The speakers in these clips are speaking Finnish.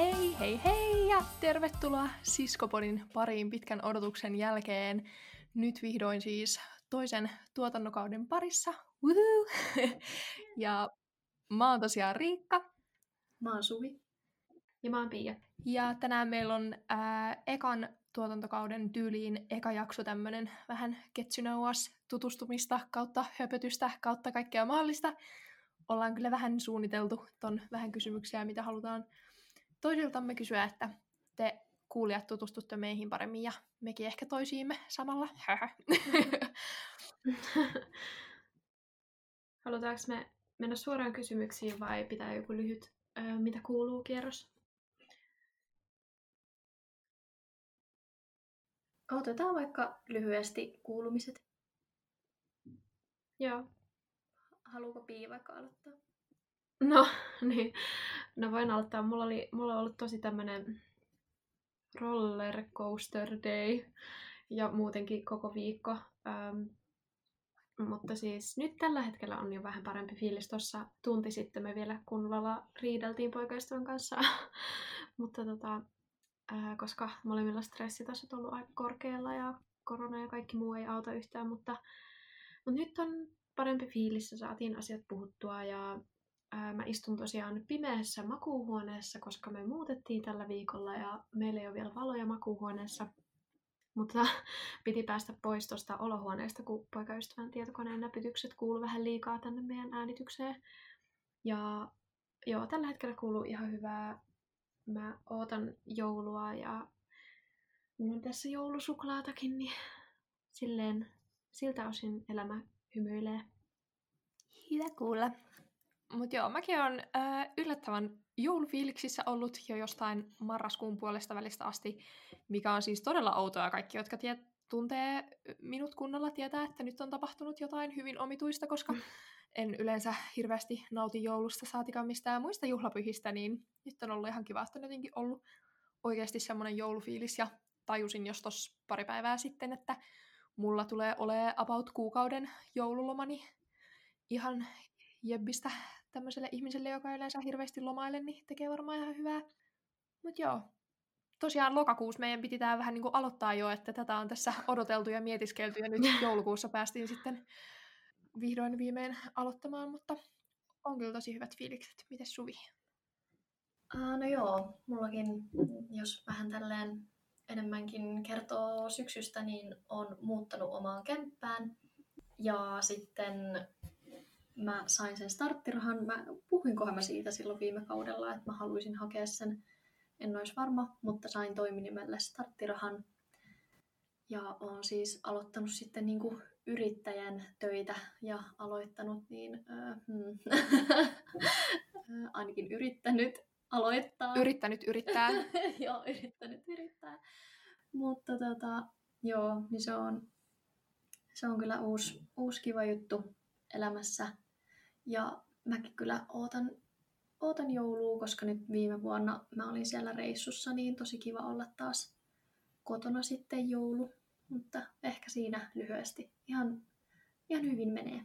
Hei, hei, hei ja tervetuloa Siskopodin pariin pitkän odotuksen jälkeen. Nyt vihdoin siis toisen tuotannokauden parissa. Woohoo! ja mä oon tosiaan Riikka. Mä oon Suvi. Ja mä oon Pia. Ja tänään meillä on ää, ekan tuotantokauden tyyliin eka jakso tämmönen vähän get to know us, tutustumista kautta höpötystä kautta kaikkea mahdollista. Ollaan kyllä vähän suunniteltu ton vähän kysymyksiä, mitä halutaan toisiltamme kysyä, että te kuulijat tutustutte meihin paremmin ja mekin ehkä toisiimme samalla. Halutaanko me mennä suoraan kysymyksiin vai pitää joku lyhyt, ö, mitä kuuluu kierros? Otetaan vaikka lyhyesti kuulumiset. Joo. Haluuko Pii vaikka aloittaa? No, niin. No voin aloittaa. Mulla, oli, mulla on ollut tosi tämmönen roller coaster day ja muutenkin koko viikko. Ähm, mutta siis nyt tällä hetkellä on jo vähän parempi fiilis. Tuossa tunti sitten me vielä kunnolla riideltiin poikaystävän kanssa. mutta tota, ää, koska molemmilla stressitasot on ollut aika korkealla ja korona ja kaikki muu ei auta yhtään, mutta, mutta nyt on parempi fiilis saatiin asiat puhuttua ja ää, mä istun tosiaan pimeässä makuuhuoneessa, koska me muutettiin tällä viikolla ja meillä ei ole vielä valoja makuuhuoneessa. Mutta piti päästä pois tuosta olohuoneesta, kun poikaystävän tietokoneen näpytykset kuuluu vähän liikaa tänne meidän äänitykseen. Ja joo, tällä hetkellä kuuluu ihan hyvää. Mä ootan joulua ja mulla on tässä joulusuklaatakin, niin silleen siltä osin elämä hymyilee. Hyvä kuulla. Mutta joo, mäkin on äh, yllättävän joulufiiliksissä ollut jo jostain marraskuun puolesta välistä asti, mikä on siis todella outoa. Kaikki, jotka tie- tuntee minut kunnolla, tietää, että nyt on tapahtunut jotain hyvin omituista, koska en yleensä hirveästi nauti joulusta, saatikaan mistään muista juhlapyhistä, niin nyt on ollut ihan kiva, että on jotenkin ollut oikeasti semmoinen joulufiilis, ja tajusin jos tos pari päivää sitten, että mulla tulee olemaan about kuukauden joululomani ihan jebbistä tämmöiselle ihmiselle, joka yleensä hirveästi lomaille, niin tekee varmaan ihan hyvää. Mut joo, tosiaan lokakuussa meidän piti tää vähän niin kuin aloittaa jo, että tätä on tässä odoteltu ja mietiskelty, ja nyt joulukuussa päästiin sitten vihdoin viimein aloittamaan, mutta on kyllä tosi hyvät fiilikset. Mites Suvi? Uh, no joo, mullakin, jos vähän tälleen enemmänkin kertoo syksystä, niin on muuttanut omaan kämppään. Ja sitten mä sain sen starttirahan. Mä puhuinkohan mä siitä silloin viime kaudella, että mä haluaisin hakea sen. En olisi varma, mutta sain toiminimelle starttirahan. Ja olen siis aloittanut sitten niin kuin yrittäjän töitä ja aloittanut niin, äh, hmm, ainakin yrittänyt aloittaa. Yrittänyt yrittää. joo, yrittänyt yrittää. Mutta tota, joo, niin se on, se on kyllä uusi, uusi kiva juttu elämässä. Ja mäkin kyllä ootan, ootan joulua, koska nyt viime vuonna mä olin siellä reissussa, niin tosi kiva olla taas kotona sitten joulu. Mutta ehkä siinä lyhyesti. Ihan, ihan hyvin menee.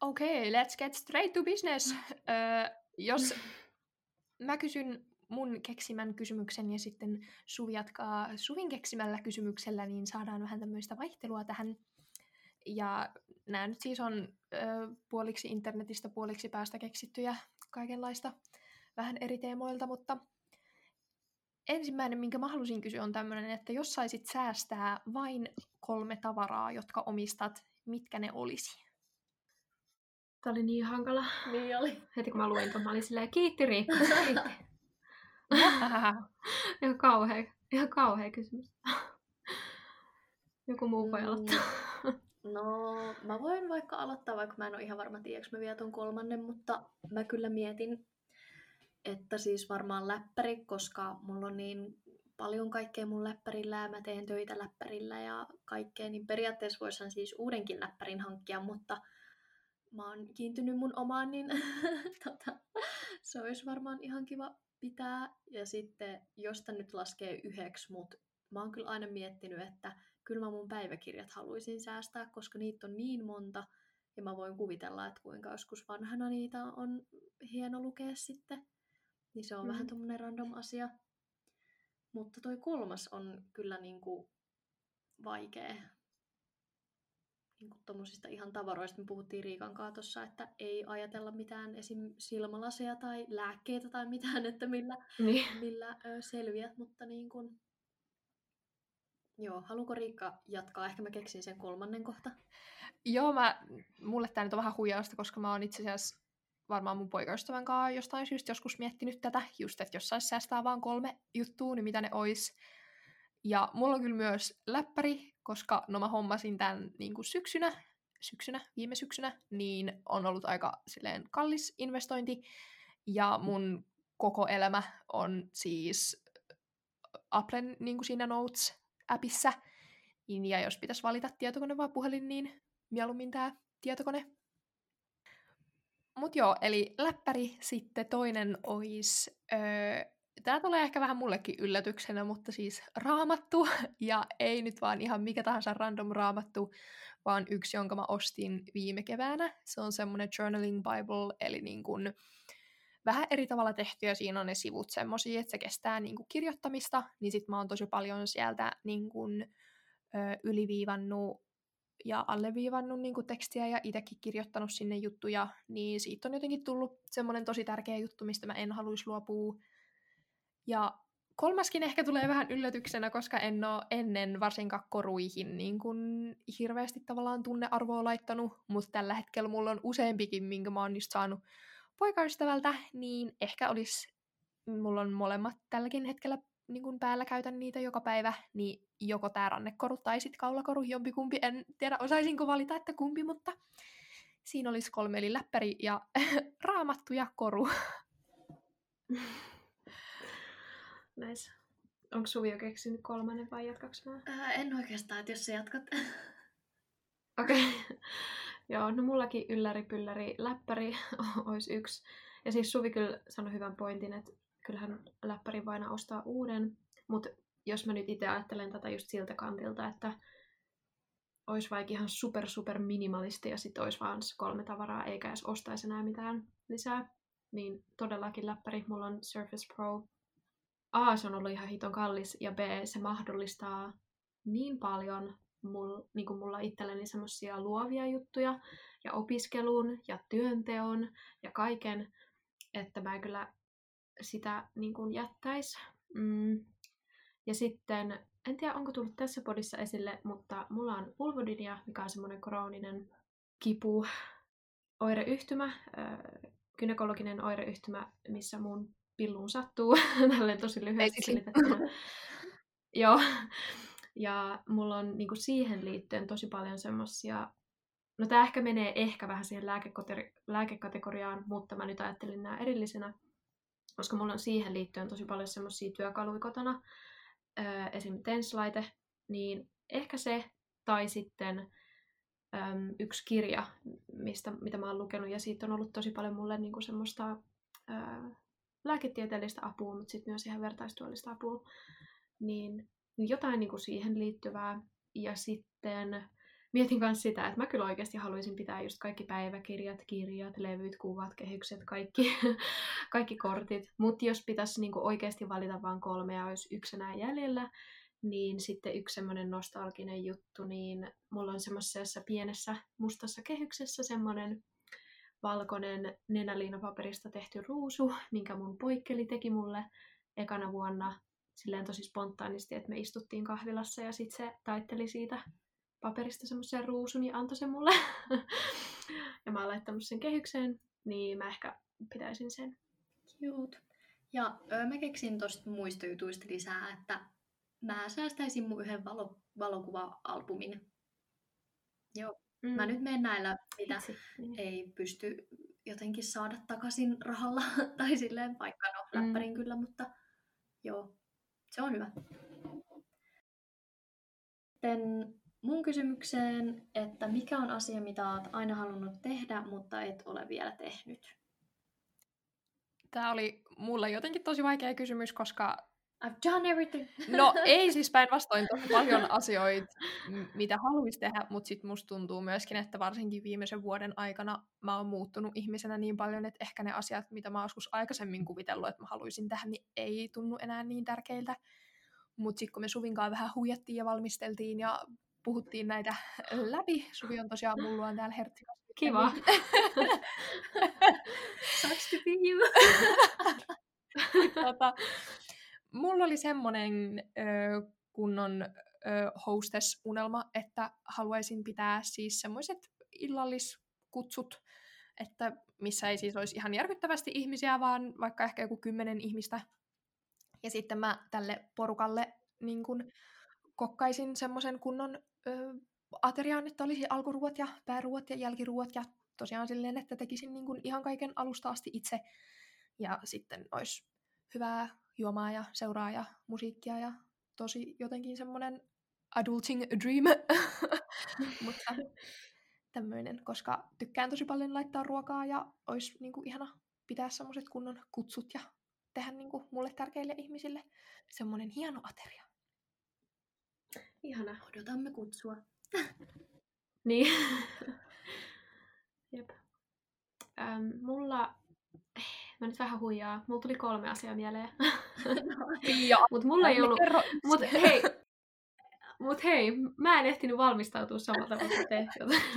Okei, okay, let's get straight to business. Öö, jos mä kysyn mun keksimän kysymyksen ja sitten Suvi jatkaa Suvin keksimällä kysymyksellä, niin saadaan vähän tämmöistä vaihtelua tähän. Ja nämä nyt siis on ö, puoliksi internetistä, puoliksi päästä keksittyjä kaikenlaista vähän eri teemoilta, mutta ensimmäinen, minkä mä halusin kysyä, on tämmöinen, että jos saisit säästää vain kolme tavaraa, jotka omistat, mitkä ne olisi? Tämä oli niin hankala. Niin oli. Heti kun mä luin tuon, mä olin silleen, kiitti Riikka, kiitti. ihan kauhea, ihan kauhea kysymys. Joku muu voi aloittaa. No, mä voin vaikka aloittaa, vaikka mä en ole ihan varma, tiedätkö mä vielä ton kolmannen, mutta mä kyllä mietin, että siis varmaan läppäri, koska mulla on niin paljon kaikkea mun läppärillä ja mä teen töitä läppärillä ja kaikkea, niin periaatteessa voisin siis uudenkin läppärin hankkia, mutta mä oon kiintynyt mun omaan, niin tota, se olisi varmaan ihan kiva pitää. Ja sitten, jos nyt laskee yhdeksi, mutta mä oon kyllä aina miettinyt, että kyllä mä mun päiväkirjat haluaisin säästää, koska niitä on niin monta, ja mä voin kuvitella, että kuinka joskus vanhana niitä on hieno lukea sitten. Niin se on Mm. vähän tommonen random asia. Mutta toi kolmas on kyllä niinku vaikea. Niinku tommosista ihan tavaroista me puhuttiin Riikan kaatossa, että ei ajatella mitään esim. silmälaseja tai lääkkeitä tai mitään, että millä, Niin. millä ö, selviät, mutta niin kun... Joo, haluuko Riikka jatkaa? Ehkä mä keksin sen kolmannen kohta. Joo, mä, mulle tää nyt on vähän huijausta, koska mä oon itse asiassa varmaan mun poikaystävän kanssa jostain syystä joskus miettinyt tätä, just että jos sais säästää vaan kolme juttua, niin mitä ne ois. Ja mulla on kyllä myös läppäri, koska no mä hommasin tämän niin kuin syksynä, syksynä, viime syksynä, niin on ollut aika silleen kallis investointi. Ja mun koko elämä on siis Applen niin kuin siinä Notes-appissa. Niin, ja jos pitäisi valita tietokone vai puhelin, niin mieluummin tämä tietokone. Mut joo, eli läppäri sitten toinen ois... Öö, Tämä tulee ehkä vähän mullekin yllätyksenä, mutta siis raamattu, ja ei nyt vaan ihan mikä tahansa random raamattu, vaan yksi, jonka mä ostin viime keväänä. Se on semmoinen journaling bible, eli niin kun vähän eri tavalla tehty, ja siinä on ne sivut semmosia, että se kestää niin kun kirjoittamista, niin sit mä oon tosi paljon sieltä niin kun, ö, yliviivannut ja alleviivannut niin tekstiä ja itsekin kirjoittanut sinne juttuja, niin siitä on jotenkin tullut semmoinen tosi tärkeä juttu, mistä mä en haluaisi luopua. Ja kolmaskin ehkä tulee vähän yllätyksenä, koska en ole ennen varsinkaan koruihin niin kun hirveästi tavallaan tunnearvoa laittanut, mutta tällä hetkellä mulla on useampikin, minkä mä oon just saanut poikaystävältä, niin ehkä olisi, mulla on molemmat tälläkin hetkellä niin kun päällä käytän niitä joka päivä, niin joko tää rannekoru tai sit kaulakoru, jompikumpi, en tiedä osaisinko valita, että kumpi, mutta siinä olisi kolme, eli läppäri ja raamattu ja koru. Nice. Onko Suvi jo keksinyt kolmannen vai jatkaks mä? Ää, en oikeastaan, että jos sä jatkat. Okei. Okay. Joo, no mullakin ylläri, pylläri, läppäri olisi yksi. Ja siis Suvi kyllä sanoi hyvän pointin, että kyllähän läppäri voi aina ostaa uuden. Mutta jos mä nyt itse ajattelen tätä just siltä kantilta, että olisi vaikka ihan super super minimalisti ja sitten olisi vaan kolme tavaraa eikä edes ostaisi enää mitään lisää, niin todellakin läppäri. Mulla on Surface Pro. A, se on ollut ihan hiton kallis ja B, se mahdollistaa niin paljon mul, niin kuin mulla itselleni semmoisia luovia juttuja ja opiskelun ja työnteon ja kaiken, että mä kyllä sitä niin kuin jättäisi. Mm. Ja sitten, en tiedä onko tullut tässä podissa esille, mutta mulla on pulvodynia, mikä on semmoinen krooninen kipu, oireyhtymä, gynekologinen oireyhtymä, missä mun pilluun sattuu, tälleen tosi lyhyesti selitettynä. Joo, ja mulla on niin kuin siihen liittyen tosi paljon semmosia, no tää ehkä menee ehkä vähän siihen lääkekategoriaan, mutta mä nyt ajattelin nämä erillisenä, koska mulla on siihen liittyen tosi paljon semmosia työkaluja kotona, esim. tenslaite, niin ehkä se, tai sitten äm, yksi kirja, mistä, mitä mä oon lukenut, ja siitä on ollut tosi paljon mulle niin kuin semmoista ää, lääketieteellistä apua, mutta sitten myös ihan vertaistuellista apua, niin jotain niin kuin siihen liittyvää. Ja sitten mietin myös sitä, että mä kyllä oikeasti haluaisin pitää just kaikki päiväkirjat, kirjat, levyt, kuvat, kehykset, kaikki, kaikki kortit. Mutta jos pitäisi niin kuin oikeasti valita vain kolme ja olisi yksi enää jäljellä, niin sitten yksi semmoinen nostalginen juttu, niin mulla on semmoisessa pienessä mustassa kehyksessä semmoinen valkoinen nenäliinapaperista tehty ruusu, minkä mun poikkeli teki mulle ekana vuonna silleen tosi spontaanisti, että me istuttiin kahvilassa ja sitten se taitteli siitä paperista semmoisen ruusun ja antoi sen mulle. ja mä oon laittanut sen kehykseen, niin mä ehkä pitäisin sen. Cute. Ja öö, mä keksin tosta muista jutuista lisää, että mä säästäisin mun yhden valo, valokuva-albumin. Joo. Mm. Mä nyt menen näillä, mitä Itse, niin. ei pysty jotenkin saada takaisin rahalla. tai silleen, vaikka no, Mm. läppärin kyllä, mutta joo, se on hyvä. Sitten mun kysymykseen, että mikä on asia, mitä oot aina halunnut tehdä, mutta et ole vielä tehnyt? Tämä oli mulle jotenkin tosi vaikea kysymys, koska I've done everything. No ei siis päinvastoin tosi paljon asioita, mitä haluaisi tehdä, mutta sitten musta tuntuu myöskin, että varsinkin viimeisen vuoden aikana mä oon muuttunut ihmisenä niin paljon, että ehkä ne asiat, mitä mä joskus aikaisemmin kuvitellut, että mä haluaisin tehdä, niin ei tunnu enää niin tärkeiltä. Mutta sitten kun me Suvinkaan vähän huijattiin ja valmisteltiin ja puhuttiin näitä läpi, Suvi on tosiaan mulla on täällä Hertsikassa. Kiva. Sucks to be you. tota, mulla oli semmoinen kunnon hostess-unelma, että haluaisin pitää siis semmoiset illalliskutsut, että missä ei siis olisi ihan järkyttävästi ihmisiä, vaan vaikka ehkä joku kymmenen ihmistä. Ja sitten mä tälle porukalle niin kun, kokkaisin semmoisen kunnon ö, ateriaan, että olisi alkuruot ja pääruot ja jälkiruot ja tosiaan silleen, että tekisin niin kun ihan kaiken alusta asti itse. Ja sitten olisi hyvää juomaa ja seuraa ja musiikkia ja tosi jotenkin semmoinen adulting dream. Mutta tämmöinen, koska tykkään tosi paljon laittaa ruokaa ja olisi niin kuin, ihana pitää semmoiset kunnon kutsut ja tehdä niin kuin, mulle tärkeille ihmisille semmoinen hieno ateria. Ihana. Odotamme kutsua. niin. Jep. Ähm, mulla Mä nyt vähän huijaa. Mulla tuli kolme asiaa mieleen. Mut mulla ei ollut... Mut hei, Mut hei, mä en ehtinyt valmistautua samalla tavalla kuin te,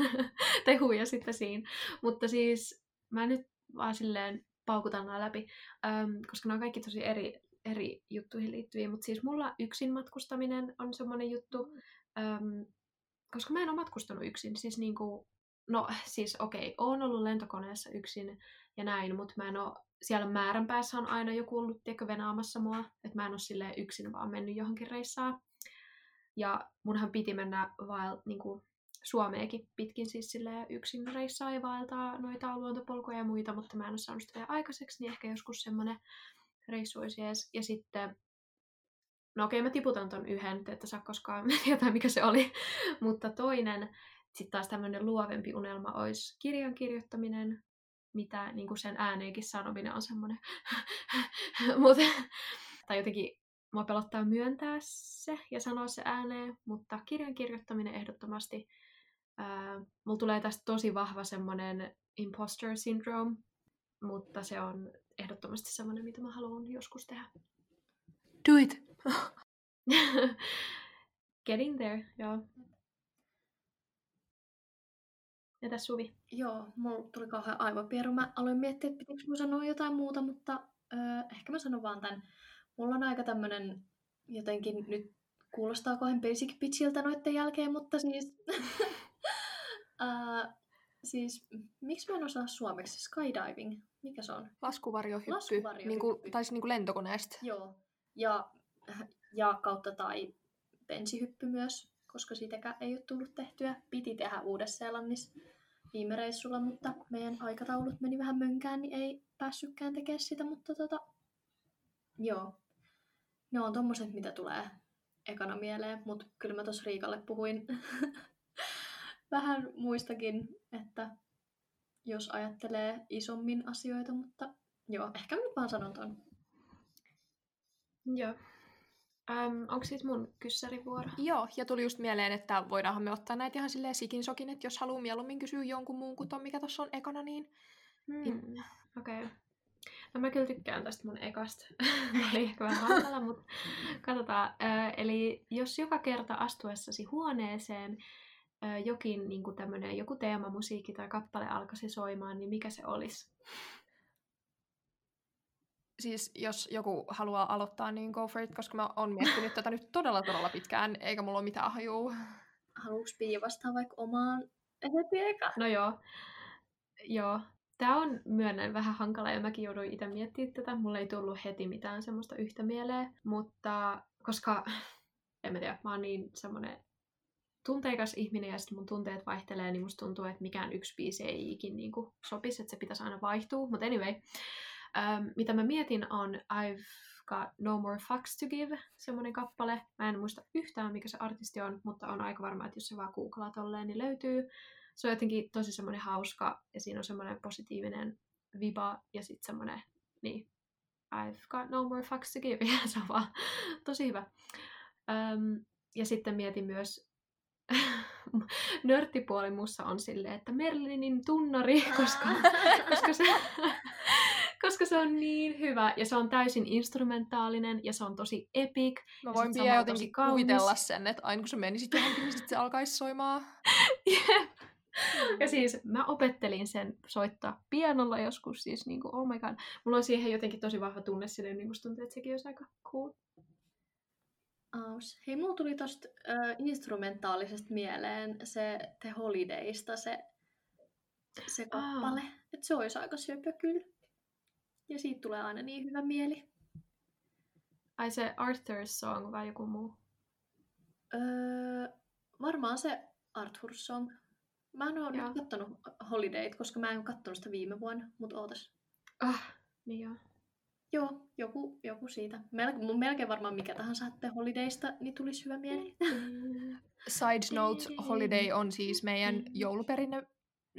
te huijasitte siinä. Mutta siis mä nyt vaan silleen paukutan nämä läpi, äm, koska nämä on kaikki tosi eri, eri juttuihin liittyviä. Mutta siis mulla yksin matkustaminen on semmoinen juttu, äm, koska mä en ole matkustanut yksin. Siis niinku, no siis okei, okay, oon ollut lentokoneessa yksin ja näin, mutta mä en ole siellä määränpäässä on aina joku ollut tiedätkö, venaamassa mua, että mä en ole silleen yksin vaan mennyt johonkin reissaan. Ja munhan piti mennä vael, niin Suomeekin pitkin siis silleen yksin reissaa ja vaeltaa noita luontopolkuja ja muita, mutta mä en ole saanut sitä vielä aikaiseksi, niin ehkä joskus semmoinen reissu olisi edes. Ja sitten, no okei, mä tiputan ton yhden, että saa koskaan tietää mikä se oli, mutta toinen, sitten taas tämmöinen luovempi unelma olisi kirjan kirjoittaminen, mitä niin kuin sen ääneenkin sanominen on semmoinen. mutta, tai jotenkin mua pelottaa myöntää se ja sanoa se ääneen, mutta kirjan kirjoittaminen ehdottomasti. Ää, mulla tulee tästä tosi vahva semmoinen imposter syndrome, mutta se on ehdottomasti semmoinen, mitä mä haluan joskus tehdä. Do it! Getting there, joo. Entäs Suvi? Joo, mulla tuli kauhean aivopieru. Mä aloin miettiä, että pitäisikö mä sanoa jotain muuta, mutta öö, ehkä mä sanon vaan tämän. Mulla on aika tämmönen jotenkin nyt kuulostaa kauhean basic pitchiltä noitten jälkeen, mutta siis... uh, siis, miksi mä en osaa suomeksi? Skydiving. Mikä se on? Laskuvarjohyppy. Laskuvarjohyppy. Niin kuin, tai siis niin kuin lentokoneesta. Joo. Ja, ja kautta tai pensihyppy myös koska siitäkään ei ole tullut tehtyä. Piti tehdä Uudessa-Seelannissa viime reissulla, mutta meidän aikataulut meni vähän mönkään, niin ei päässytkään tekemään sitä, mutta tota, joo. Ne on tommoset, mitä tulee ekana mieleen, mutta kyllä mä tuossa Riikalle puhuin vähän muistakin, että jos ajattelee isommin asioita, mutta joo, ehkä mä nyt vaan sanon ton. Joo, Öm, onko siis mun kyssärivuoro? Joo, ja tuli just mieleen, että voidaanhan me ottaa näitä ihan silleen sikin sokin, että jos haluaa mieluummin kysyä jonkun muun kuin ton, mikä tuossa on ekana, niin... Hmm. Okei. Okay. No mä kyllä tykkään tästä mun ekasta. oli ehkä vähän hankala, mutta katsotaan. eli jos joka kerta astuessasi huoneeseen jokin niin tämmönen, joku teemamusiikki tai kappale alkaisi soimaan, niin mikä se olisi? Siis jos joku haluaa aloittaa, niin go for it, koska mä oon miettinyt tätä nyt todella todella pitkään, eikä mulla ole mitään hajua. Haluatko Pii vastaa vaikka omaan eka? No joo. Joo. Tämä on myönnän vähän hankala ja mäkin jouduin itse miettimään tätä. Mulla ei tullut heti mitään semmoista yhtä mieleen, mutta koska en mä tiedä, mä oon niin semmoinen tunteikas ihminen ja sitten mun tunteet vaihtelee, niin musta tuntuu, että mikään yksi biisi ei ikin niin sopisi, että se pitäisi aina vaihtua. Mutta anyway, Um, mitä mä mietin on I've got No More Fucks to Give, semmonen kappale. Mä en muista yhtään, mikä se artisti on, mutta on aika varma, että jos se vaan googlaa tolleen, niin löytyy. Se on jotenkin tosi semmoinen hauska ja siinä on semmoinen positiivinen viba ja sitten semmoinen, niin, I've got no more fucks to give. Ja se on vaan tosi hyvä. Öm, ja sitten mietin myös, nörttipuoli mussa on silleen, että Merlinin tunnari, koska, koska, se, koska se on niin hyvä ja se on täysin instrumentaalinen ja se on tosi epic. Mä Ja voin vielä jotenkin kaunis. kuvitella sen, että aina kun sä menisit johonkin, niin sit se alkaisi soimaan. Ja siis mä opettelin sen soittaa pianolla joskus, siis niinku, oh my god. Mulla on siihen jotenkin tosi vahva tunne silleen, niin musta tuntuu, että sekin olisi aika cool. Aus. Hei, mulla tuli tosta äh, instrumentaalisesta mieleen se The Holidaysta se, se kappale. Että se olisi aika syöpö kyllä. Ja siitä tulee aina niin hyvä mieli. Ai se Arthur's Song vai joku muu? Öö, varmaan se Arthur Song. Mä en ole nyt kattonut Holidayt, koska mä en kattonut sitä viime vuonna, mutta ootas. Ah, niin joo. Joo, joku, joku siitä. Mel- mun melkein varmaan mikä tahansa The Holidaysta, niin tulisi hyvä mieli. Side note, Holiday on siis meidän jouluperinne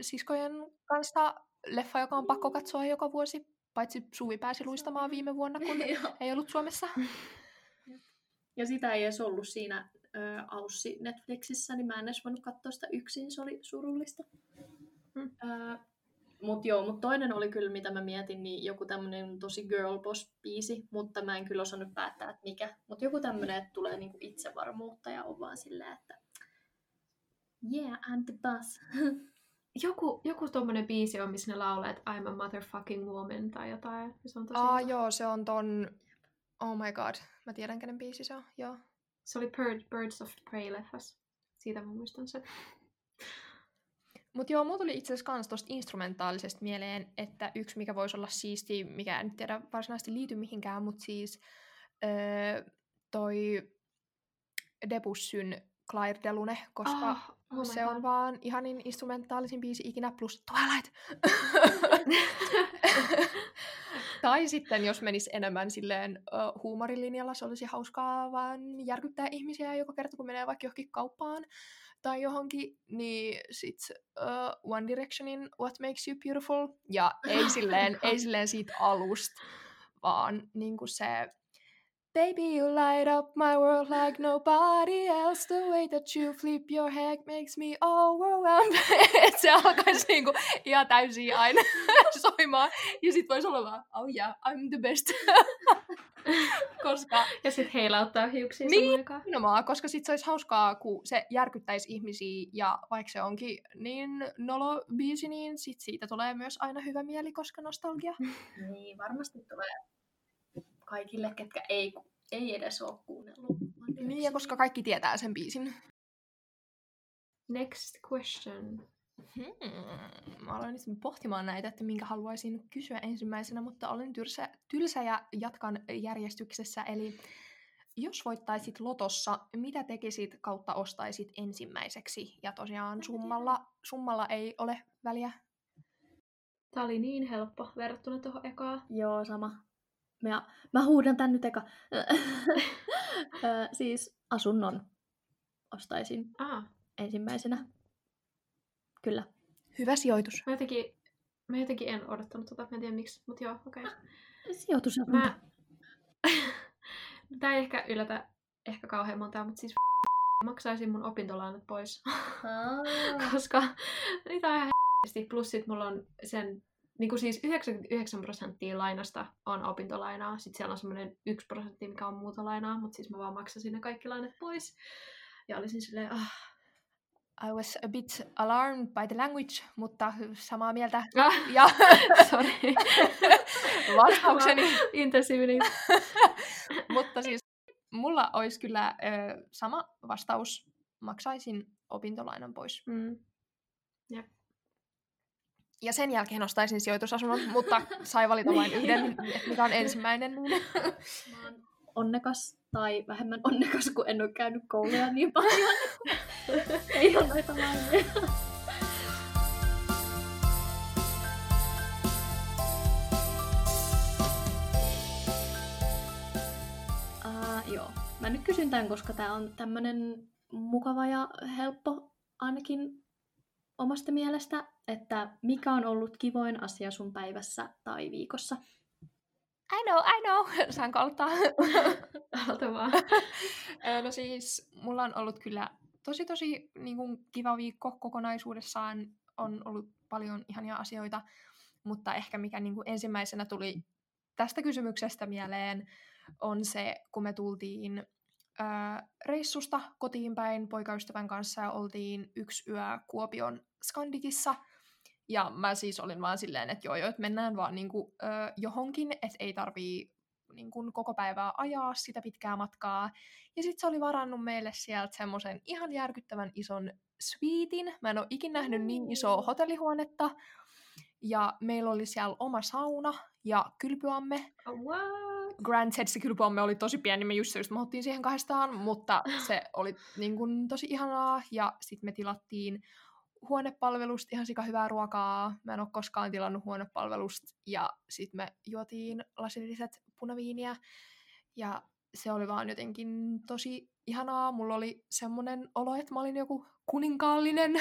siskojen kanssa leffa, joka on pakko katsoa joka vuosi. Paitsi Suvi pääsi luistamaan viime vuonna, kun ei ollut Suomessa. Ja sitä ei edes ollut siinä ö, Aussi Netflixissä, niin mä en edes voinut katsoa sitä yksin, se oli surullista. Mm. Ö, mut joo, mut toinen oli kyllä, mitä mä mietin, niin joku tämmönen tosi girl boss biisi, mutta mä en kyllä osannut päättää, että mikä. Mut joku tämmönen, että tulee niinku itsevarmuutta ja on vaan silleen, että yeah, I'm the boss. Joku, joku tommonen biisi on, missä ne laulaa, että I'm a motherfucking woman tai jotain. Se on tosi Aa, hyvä. joo, se on ton... Oh my god, mä tiedän, kenen biisi se on, joo. Se oli Bird, Birds of Prey-leffas. Siitä mä muistan sen. Mut joo, mulla tuli itse asiassa kans tosta instrumentaalisesta mieleen, että yksi mikä voisi olla siisti, mikä en tiedä varsinaisesti liity mihinkään, mutta siis öö, toi Debussyn Claire Delune, koska Ah, oh my se on God. vaan ihanin instrumentaalisin biisi ikinä, plus Twilight. tai sitten, jos menisi enemmän silleen uh, huumorilinjalla, se olisi hauskaa vaan järkyttää ihmisiä joka kerta, kun menee vaikka johonkin kauppaan tai johonkin, niin sit uh, One Directionin What Makes You Beautiful, ja ei silleen, ei silleen siitä alusta, vaan niinku se Baby, you light up my world like nobody else. The way that you flip your head makes me overwhelmed. Et se alkaisi niinku ihan täysin aina soimaan. Ja sit voisi olla vaan, oh yeah, I'm the best. koska, Ja sit heilauttaa hiuksia Niin. samaan aikaan. nimenomaan, koska sit se olisi hauskaa, kun se järkyttäisi ihmisiä. Ja vaikka se onkin niin nolo biisi, niin sit siitä tulee myös aina hyvä mieli, koska nostalgia. niin, varmasti tulee kaikille, ketkä ei, ei edes ole kuunnellut. Niin, ja koska kaikki tietää sen biisin. Next question. Hmm. Mä aloin nyt pohtimaan näitä, että minkä haluaisin kysyä ensimmäisenä, mutta olen tylsä, tylsä ja jatkan järjestyksessä. Eli jos voittaisit lotossa, mitä tekisit kautta ostaisit ensimmäiseksi? Ja tosiaan summalla, summalla ei ole väliä. Tää oli niin helppo verrattuna tuohon ekaan. Joo, sama. Mä, mä huudan tän nyt eka. Siis asunnon ostaisin Ah, ensimmäisenä. Kyllä. Hyvä sijoitus. mä jotenkin, mä jotenkin en odottanut tota, mä en tiedä miksi, mut joo, okei. Okay. Sijoitusasunto. Mä... Tää ei ehkä yllätä ehkä kauhean montaa, mutta siis maksaisin mun opintolainat pois. Aa. koska niitä on ihan. Plus sit mulla on sen, niin kuin siis 99 prosenttia lainasta on opintolainaa. Sitten siellä on semmoinen 1 prosentti, mikä on muuta lainaa, mutta siis mä vaan maksasin ne kaikki lainat pois. Ja olisin silleen, ah, I was a bit alarmed by the language, mutta samaa mieltä. ah Ja sorry. vastaukseni. Intensiivinen. mutta siis mulla olisi kyllä ö, sama vastaus. Maksaisin opintolainan pois. Mm. Ja sen jälkeen ostaisin sijoitusasunnon, mutta sai valita vain yhden, että mikä on ensimmäinen. Niin. Mä oon onnekas tai vähemmän onnekas, kun en ole käynyt kouluja niin paljon. Ei ole noita lainoja. Uh, joo. Mä nyt kysyn tämän, koska tää on tämmönen mukava ja helppo ainakin omasta mielestä, että mikä on ollut kivoin asia sun päivässä tai viikossa? I know, I know. Saanko aloittaa? Aloita vaan. No siis, mulla on ollut kyllä tosi tosi niin kuin, kiva viikko kokonaisuudessaan. On ollut paljon ihania asioita, mutta ehkä mikä niin kuin, ensimmäisenä tuli tästä kysymyksestä mieleen, on se, kun me tultiin ö, reissusta kotiin päin poikaystävän kanssa ja oltiin yksi yö Kuopion Skandikissa. Ja mä siis olin vaan silleen, että joo joo, että mennään vaan niinku, ö, johonkin, että ei tarvii niin kuin koko päivää ajaa sitä pitkää matkaa. Ja sitten se oli varannut meille sieltä semmoisen ihan järkyttävän ison suitin. Mä en ole ikinä nähnyt niin isoa hotellihuonetta. Ja meillä oli siellä oma sauna ja kylpyamme. Oh, what? Granted, se kylpyamme oli tosi pieni, me just, just mahuttiin siihen kahdestaan, mutta se oli niin kuin, tosi ihanaa. Ja sitten me tilattiin huonepalvelusta ihan sika hyvää ruokaa. Mä en ole koskaan tilannut huonepalvelusta. Ja sitten me juotiin lasilliset punaviiniä. Ja se oli vaan jotenkin tosi ihanaa. Mulla oli semmonen olo, että mä olin joku kuninkaallinen.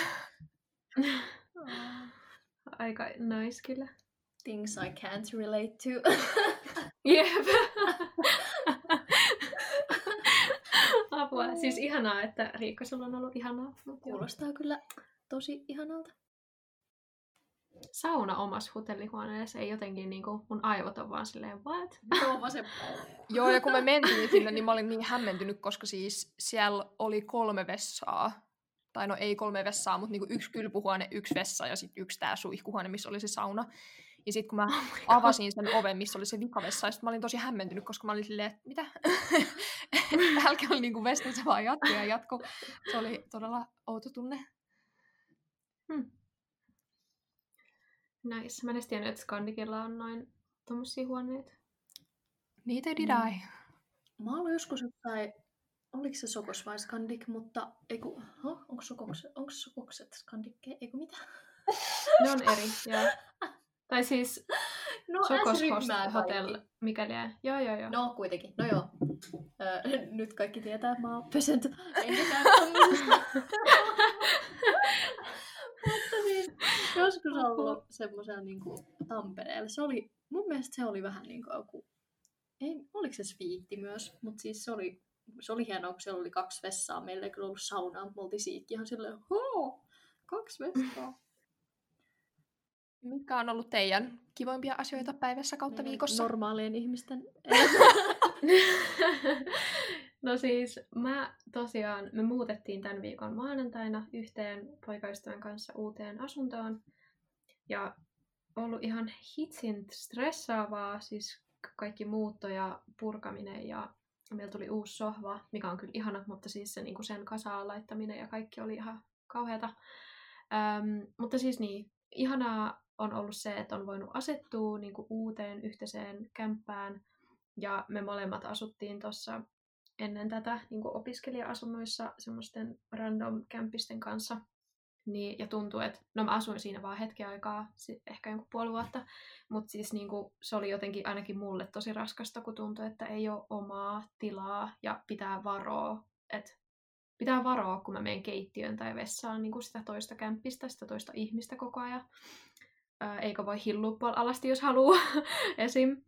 Aika nice kyllä. Things I can't relate to. Jep. Apua. Siis ihanaa, että Riikka, sulla on ollut ihanaa. Mut joo. Kuulostaa kyllä tosi ihanalta. Sauna omassa hotellihuoneessa ei jotenkin niinku, mun aivot on vaan silleen, what? Joo, vasen. Joo, ja kun me mentiin sinne, niin mä olin niin hämmentynyt, koska siis siellä oli kolme vessaa. Tai no ei kolme vessaa, mutta niinku yksi kylpyhuone, yksi vessa ja sitten yksi tää suihkuhuone, missä oli se sauna. Ja sitten kun mä avasin sen oven, missä oli se vikavessa, ja sit mä olin tosi hämmentynyt, koska mä olin silleen, että mitä? Älkää oli niinku vessa, se vaan jatko ja jatko. Se oli todella outo tunne. Hmm. Nice. Mä en edes tiennyt, että Skandikilla on noin tommosia huoneita. Neither did Mm. I. Mä ollut joskus jotain, oliko se Sokos vai Skandik, mutta eiku, huh, onko, sokokset, onko Sokokset Skandikkeja, eiku mitä? Ne on eri, joo. Tai siis No Sokos Hotel, mikä liian. Joo, joo, joo. No kuitenkin, no joo. Ö, nyt kaikki tietää, että mä oon. Enkä tommosesta. Mutta siis joskus on ollut semmoisella niinku Tampereella. Se oli, mun mielestä se oli vähän niin kuin joku, ei, oliko se sviitti myös, mutta siis se oli, se oli hienoa, kun siellä oli kaksi vessaa. Meillä ei kyllä ollut saunaa, mutta me oltiin siitäkin ihan silleen, hoo, kaksi vessaa. Mitkä on ollut teidän kivoimpia asioita päivässä kautta viikossa? Normaalien ihmisten no siis mä tosiaan, me muutettiin tämän viikon maanantaina yhteen poikaystävän kanssa uuteen asuntoon. Ja ollut ihan hitsin stressaavaa, siis kaikki muutto ja purkaminen ja meillä tuli uusi sohva, mikä on kyllä ihana, mutta siis se niinku sen kasaan laittaminen ja kaikki oli ihan kauheata. Öm, mutta siis niin, ihanaa on ollut se, että on voinut asettua niinku uuteen yhteiseen kämppään ja me molemmat asuttiin tuossa ennen tätä niin opiskelija-asunnoissa semmoisten random kämpisten kanssa. Niin, ja tuntuu, että no mä asuin siinä vaan hetken aikaa, ehkä jonkun puoli vuotta, mutta siis niin kuin, se oli jotenkin ainakin mulle tosi raskasta, kun tuntui, että ei ole omaa tilaa ja pitää varoa, että pitää varoa, kun mä menen keittiöön tai vessaan niin kuin sitä toista kämppistä, sitä toista ihmistä koko ajan. Eikä voi hillua puol alasti, jos haluaa esim.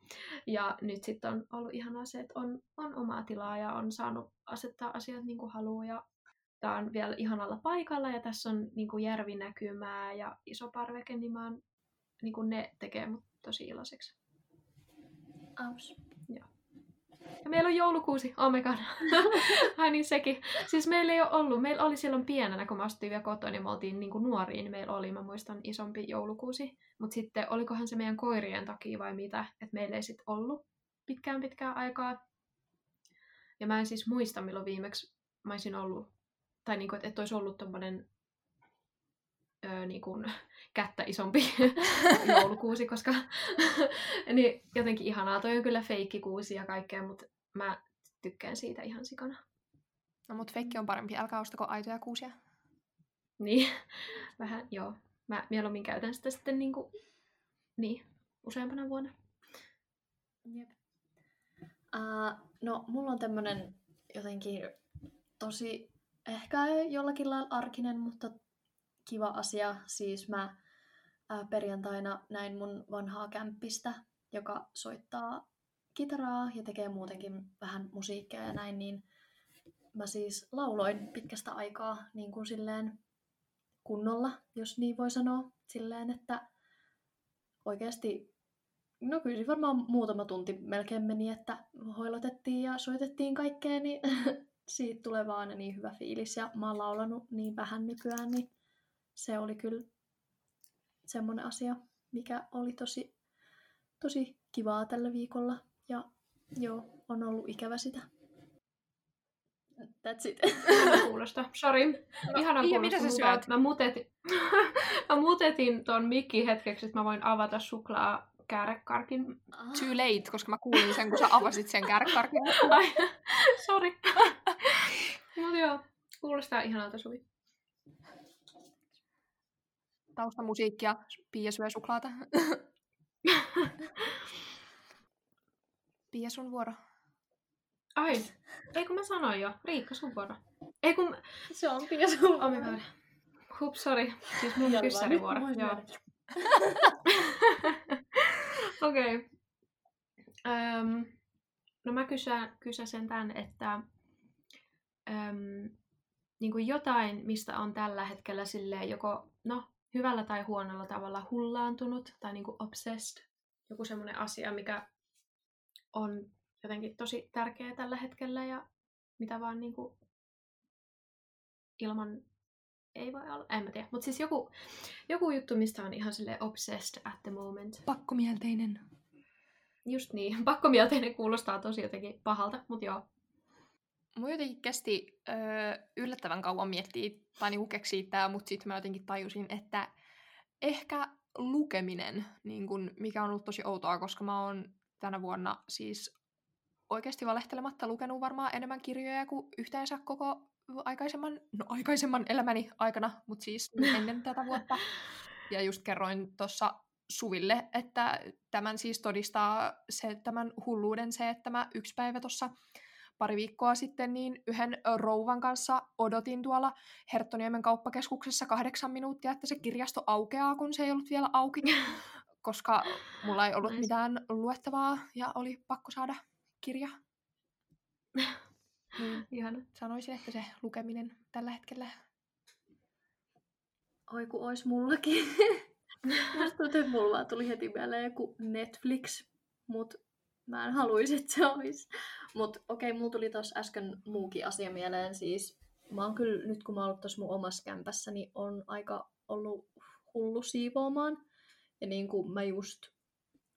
Ja nyt sitten on ollut ihanaa se, että on, on omaa tilaa ja on saanut asettaa asiat niin kuin haluaa. Ja tää on vielä ihanalla paikalla ja tässä on niin kuin järvinäkymää ja iso parveke, niin, mä oon, niin kuin ne tekee mut tosi iloiseksi. Aus. Ja meillä on joulukuusi, god. Ai niin sekin. Siis meillä ei ole ollut, meillä oli silloin pienenä, kun me asuttiin vielä kotoa, niin me oltiin niin kuin nuoria, niin meillä oli, mä muistan, isompi joulukuusi. Mutta sitten olikohan se meidän koirien takia vai mitä, että meillä ei sitten ollut pitkään pitkään aikaa. Ja mä en siis muista, milloin viimeksi mä olisin ollut, tai niin kuin, että, että olisi ollut tommonen öö, niin kuin, kättä isompi joulukuusi, koska niin jotenkin ihanaa. Toi on kyllä feikkikuusi ja kaikkea, mutta mä tykkään siitä ihan sikana. No mut feikki on parempi, älkää ostako aitoja kuusia. Niin, vähän joo. Mä mieluummin käytän sitä sitten niinku, niin, useampana vuonna. Jep. Uh, no, mulla on tämmönen jotenkin tosi ehkä jollakin lailla arkinen, mutta kiva asia. Siis mä ää, perjantaina näin mun vanhaa kämppistä, joka soittaa kitaraa ja tekee muutenkin vähän musiikkia ja näin, niin mä siis lauloin pitkästä aikaa niin kuin silleen kunnolla, jos niin voi sanoa. Silleen, että oikeasti, no kyllä varmaan muutama tunti melkein meni, että hoilotettiin ja soitettiin kaikkea, niin siitä tulee vaan niin hyvä fiilis. Ja mä oon laulanut niin vähän nykyään, niin se oli kyllä semmoinen asia, mikä oli tosi, tosi kivaa tällä viikolla. Ja joo, on ollut ikävä sitä. That's it. kuulosta. Sori. No, Ihana kuulosta. mitä sä mutta syöt? Mä mutetin, mä mutetin ton mikki hetkeksi, että mä voin avata suklaa käärekarkin. Too late, koska mä kuulin sen, kun sä avasit sen kärkkarkin. Ai, sori. Mut joo, kuulostaa ihanalta Suvi. Taustamusiikkia, Pia syö suklaata. Pia, sun vuoro. Ai, ei kun mä sanoin jo. Riikka, sun vuoro. Ei kun... Se on Pia sun. Oh god. Hups, sorry. Siis mun kyssärivuoro. Joo. Okei. Okay. Öm, no mä kysän, kysäsen tämän, että öm, niin kuin jotain, mistä on tällä hetkellä silleen joko no, hyvällä tai huonolla tavalla hullaantunut tai niin kuin obsessed. Joku semmoinen asia, mikä on jotenkin tosi tärkeä tällä hetkellä ja mitä vaan niin kuin ilman ei voi olla, en mä tiedä. Mutta siis joku, joku juttu, mistä on ihan sille obsessed at the moment. Pakkomielteinen. Just niin. Pakkomielteinen kuulostaa tosi jotenkin pahalta, mutta joo. Mun jotenkin kesti öö, yllättävän kauan miettiä tai niinku keksiä tää, mutta sitten mä jotenkin tajusin, että ehkä lukeminen, niin kun, mikä on ollut tosi outoa, koska mä oon tänä vuonna siis oikeasti valehtelematta lukenut varmaan enemmän kirjoja kuin yhteensä koko aikaisemman, no aikaisemman elämäni aikana, mutta siis ennen tätä vuotta. Ja just kerroin tuossa Suville, että tämän siis todistaa se, tämän hulluuden se, että mä yksi päivä tuossa pari viikkoa sitten niin yhden rouvan kanssa odotin tuolla Herttoniemen kauppakeskuksessa kahdeksan minuuttia, että se kirjasto aukeaa, kun se ei ollut vielä auki, koska mulla ei ollut mitään luettavaa ja oli pakko saada kirja. Niin Ihana. sanoisin, että se lukeminen tällä hetkellä. Oi kun ois mullakin. Musta tuntuu, että mulla tuli heti mieleen joku Netflix, mut mä en haluaisi, että se olisi. Mut okei, okay, mulla tuli tossa äsken muukin asia mieleen. Siis mä oon kyllä, nyt kun mä oon ollut tossa mun omassa kämpässä, niin on aika ollut hullu siivoamaan. Ja niin kuin mä just,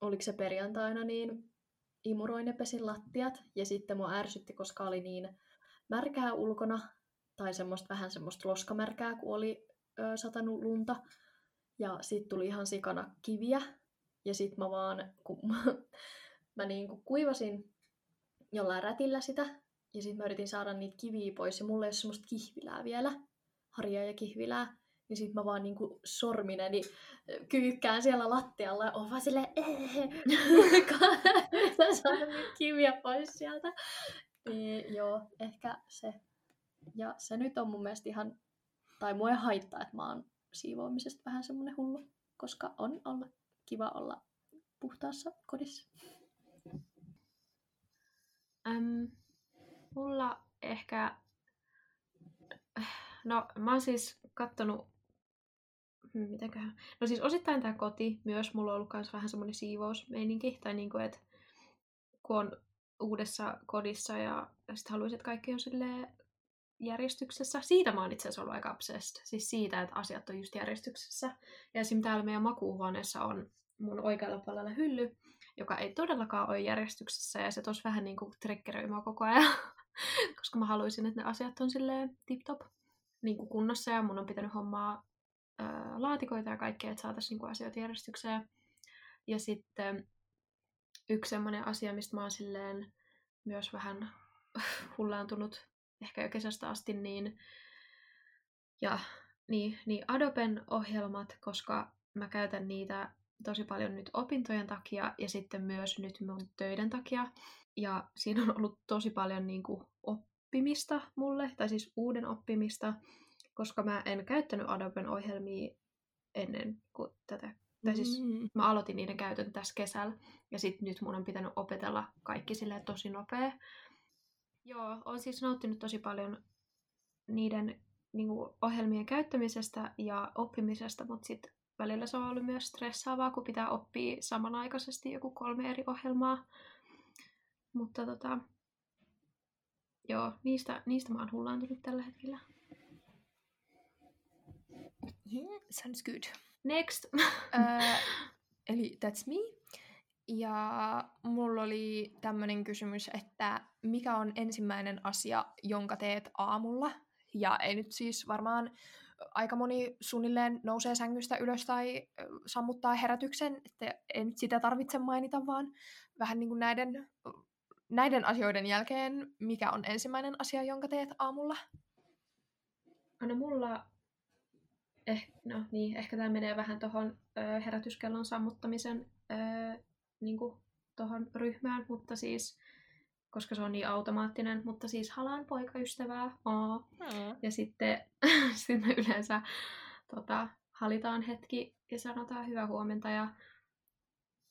oliko se perjantaina, niin imuroin ja pesin lattiat. Ja sitten mua ärsytti, koska oli niin märkää ulkona. Tai semmoista vähän semmoista loskamärkää, kun oli ö, satanut lunta. Ja sit tuli ihan sikana kiviä. Ja sit mä vaan, kun mä niin kuin kuivasin jollain rätillä sitä. Ja sit mä yritin saada niitä kiviä pois. Ja mulla ei ole semmoista kihvilää vielä. Harjaa ja kihvilää. Niin sit mä vaan niinku sormineni kyykkään siellä lattialla ja oon vaan silleen Yritän saada kiviä pois sieltä. Niin joo, ehkä se. Ja se nyt on mun mielestä ihan, tai mua ei haittaa, että mä oon siivoamisesta vähän semmonen hullu, koska on olla kiva olla puhtaassa kodissa. Äm, mulla ehkä... No, mä oon siis kattonut... Hmm, Mitenköhän? No siis osittain tää koti myös. Mulla on ollut kans vähän semmonen siivousmeininki. Tai niinku, että kun on uudessa kodissa ja sit haluaisin, että kaikki on silleen järjestyksessä. Siitä mä oon itse asiassa ollut aika obsessed. Siis siitä, että asiat on just järjestyksessä. Ja esim. täällä meidän makuuhuoneessa on mun oikealla puolella hylly, joka ei todellakaan ole järjestyksessä. Ja se tos vähän niinku triggeröi mua koko ajan. Koska mä haluaisin, että ne asiat on silleen tip-top niinku kunnossa. Ja mun on pitänyt hommaa ää, laatikoita ja kaikkea, että saataisiin niinku asioita järjestykseen. Ja sitten yksi semmoinen asia, mistä mä oon silleen myös vähän hullaantunut ehkä jo kesästä asti, niin, ja, niin, niin Adoben ohjelmat, koska mä käytän niitä tosi paljon nyt opintojen takia ja sitten myös nyt mun töiden takia. Ja siinä on ollut tosi paljon niin kuin, oppimista mulle, tai siis uuden oppimista, koska mä en käyttänyt Adoben ohjelmia ennen kuin tätä Tai siis Mm. mä aloitin niiden käytön tässä kesällä. Ja sitten nyt mun on pitänyt opetella kaikki silleen tosi nopea. Joo, olen siis nauttinut tosi paljon niiden niin kuin, ohjelmien käyttämisestä ja oppimisesta, mutta sitten välillä se on ollut myös stressaavaa, kun pitää oppia samanaikaisesti joku kolme eri ohjelmaa. Mutta tota, joo, niistä, niistä mä oon hullaantunut tällä hetkellä. Yeah, sounds good. Next! Öö, eli that's me. Ja mulla oli tämmöinen kysymys, että mikä on ensimmäinen asia, jonka teet aamulla? Ja ei nyt siis varmaan aika moni suunnilleen nousee sängystä ylös tai sammuttaa herätyksen, että nyt sitä tarvitse mainita, vaan vähän niin kuin näiden, näiden asioiden jälkeen, mikä on ensimmäinen asia, jonka teet aamulla? No mulla, eh, no niin, ehkä tämä menee vähän tuohon herätyskellon sammuttamisen ö, niinku, tohon ryhmään, mutta siis, koska se on niin automaattinen, mutta siis halaan poikaystävää, oo. Hmm. Ja sitten, sitten me yleensä tota, halitaan hetki ja sanotaan hyvää huomenta. Ja,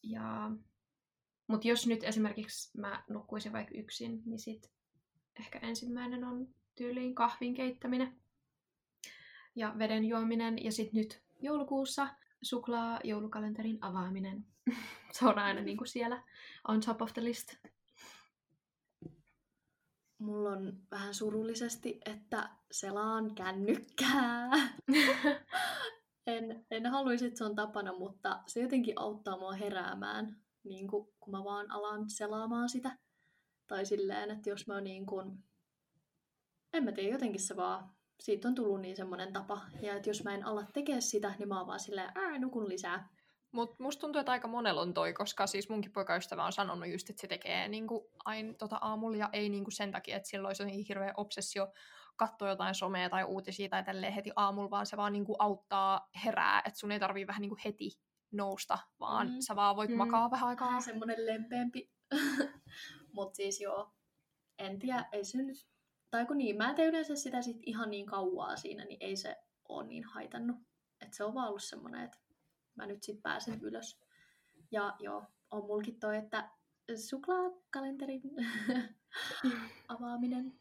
ja... Mutta jos nyt esimerkiksi mä nukkuisin vaikka yksin, niin sit ehkä ensimmäinen on tyyliin kahvin keittäminen ja veden juominen. Ja sitten nyt joulukuussa suklaa joulukalenterin avaaminen. Se on aina niin kuin siellä on top of the list. Mulla on vähän surullisesti, että selaan kännykkää. en, en haluaisi, että se on tapana, mutta se jotenkin auttaa mua heräämään, niin kun mä vaan alan selaamaan sitä. Tai silleen, että jos mä niin kuin, en mä tiedä, jotenkin se vaan, siitä on tullut niin semmoinen tapa. Ja että jos mä en ala tekemään sitä, niin mä oon vaan silleen, ää, nukun lisää. Mutta musta tuntuu, että aika monella on toi, koska siis munkin poikaystävä on sanonut just, että se tekee niinku aina tota aamulla ja ei niinku sen takia, että sillä olisi hirveä obsessio katsoa jotain somea tai uutisia tai tälleen heti aamulla, vaan se vaan niinku auttaa herää, että sun ei tarvii vähän niinku heti nousta, vaan Mm. sä vaan voit Mm. makaa vähän aikaa. Vähän semmoinen lempeämpi. Mutta siis joo, en tiedä, ei se nyt... Tai kun niin, mä en tee yleensä sitä sit ihan niin kauaa siinä, niin ei se ole niin haitannut. Että se on vaan ollut semmoinen, että mä nyt sit pääsen ylös. Ja joo, on mulkin toi, että suklaakalenterin avaaminen.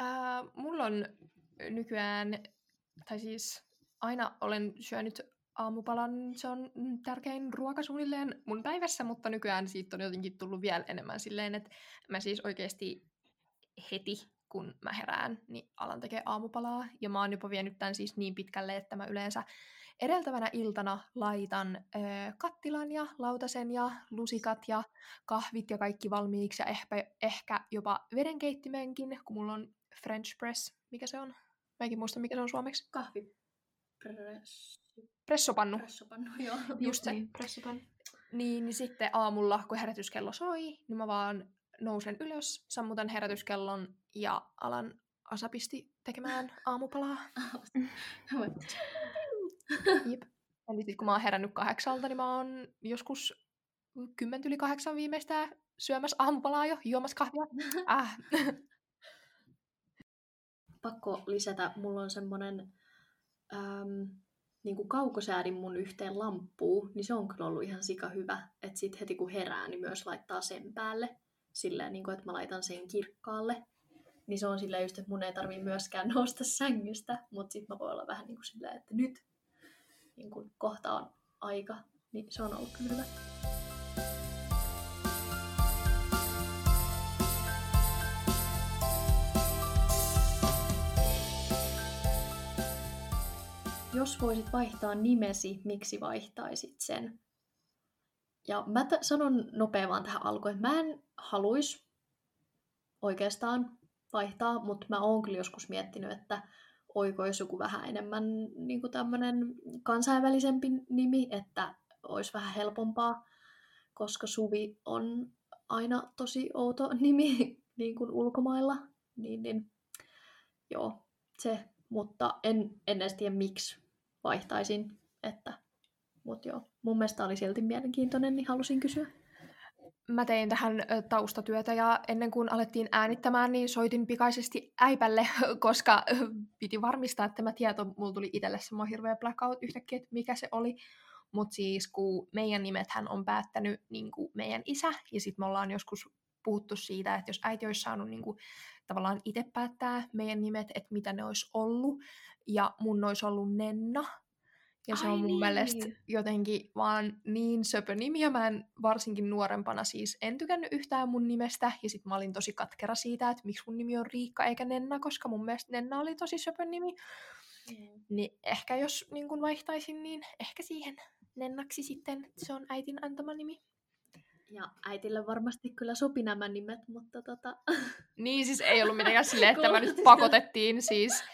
Ää, mulla on nykyään, tai siis aina olen syönyt aamupalan, se on tärkein ruoka suunnilleen mun päivässä, mutta nykyään siitä on jotenkin tullut vielä enemmän silleen, että mä siis oikeasti heti, kun mä herään, niin alan tekee aamupalaa. Ja mä oon jopa vienyt tämän siis niin pitkälle, että mä yleensä edeltävänä iltana laitan ö, kattilan ja lautasen ja lusikat ja kahvit ja kaikki valmiiksi ja ehkä, ehkä jopa vedenkeittimenkin, kun mulla on French press, mikä se on? Mäkin muistan, mikä se on suomeksi. Kahvi. Press... Pressopannu. Pressopannu, joo. Just se. Niin, pressupan. Niin, niin sitten aamulla, kun herätyskello soi, niin mä vaan nousen ylös, sammutan herätyskellon ja alan asapisti tekemään aamupalaa. Jep. Eli sitten kun mä oon herännyt kahdeksalta, niin mä oon joskus kymmentä yli kahdeksan viimeistään syömässä aamupalaa jo, juomassa kahvia. Äh. pakko lisätä, mulla on semmonen äm, niin kuin kaukosäädin mun yhteen lamppuun, niin se on kyllä ollut ihan sika hyvä. Että sit heti kun herää, niin myös laittaa sen päälle. Silleen, niin kuin, että mä laitan sen kirkkaalle. Niin se on silleen just, että mun ei tarvii myöskään nousta sängystä, mutta sit mä voin olla vähän niin kuin silleen, että nyt niin kuin kohta on aika. Niin se on ollut kyllä hyvä. Jos voisit vaihtaa nimesi, miksi vaihtaisit sen? Ja mä t- sanon nopea vaan tähän alkuun, että mä en haluis oikeastaan vaihtaa, mutta mä oon kyllä joskus miettinyt, että oiko jos joku vähän enemmän niin tämmöinen kansainvälisempi nimi, että olisi vähän helpompaa, koska Suvi on aina tosi outo nimi niin kuin ulkomailla, niin, niin joo, se, mutta en, en edes tiedä miksi vaihtaisin, että, mutta joo, mun mielestä oli silti mielenkiintoinen, niin halusin kysyä. Mä tein tähän taustatyötä ja ennen kuin alettiin äänittämään, niin soitin pikaisesti äipälle, koska piti varmistaa, että tämä tieto, mulla tuli itselle semmoinen hirveä blackout yhtäkkiä, että mikä se oli. Mutta siis kun meidän nimethän on päättänyt niin kuin meidän isä, ja sitten me ollaan joskus puhuttu siitä, että jos äiti olisi saanut niin kuin, tavallaan itse päättää meidän nimet, että mitä ne olisi ollut, ja mun olisi ollut Nenna, ja se Ai on mun niin. mielestä jotenkin vaan niin söpö nimi, ja mä en varsinkin nuorempana siis en tykännyt yhtään mun nimestä, ja sit mä olin tosi katkera siitä, että miksi mun nimi on Riikka eikä Nenna, koska mun mielestä Nenna oli tosi söpö nimi. Mm. Niin ehkä jos niin kun vaihtaisin, niin ehkä siihen Nennaksi sitten, se on äitin antama nimi. Ja äitille varmasti kyllä sopi nämä nimet, mutta tota... Niin, siis ei ollut mitenkään silleen, että mä nyt pakotettiin, siis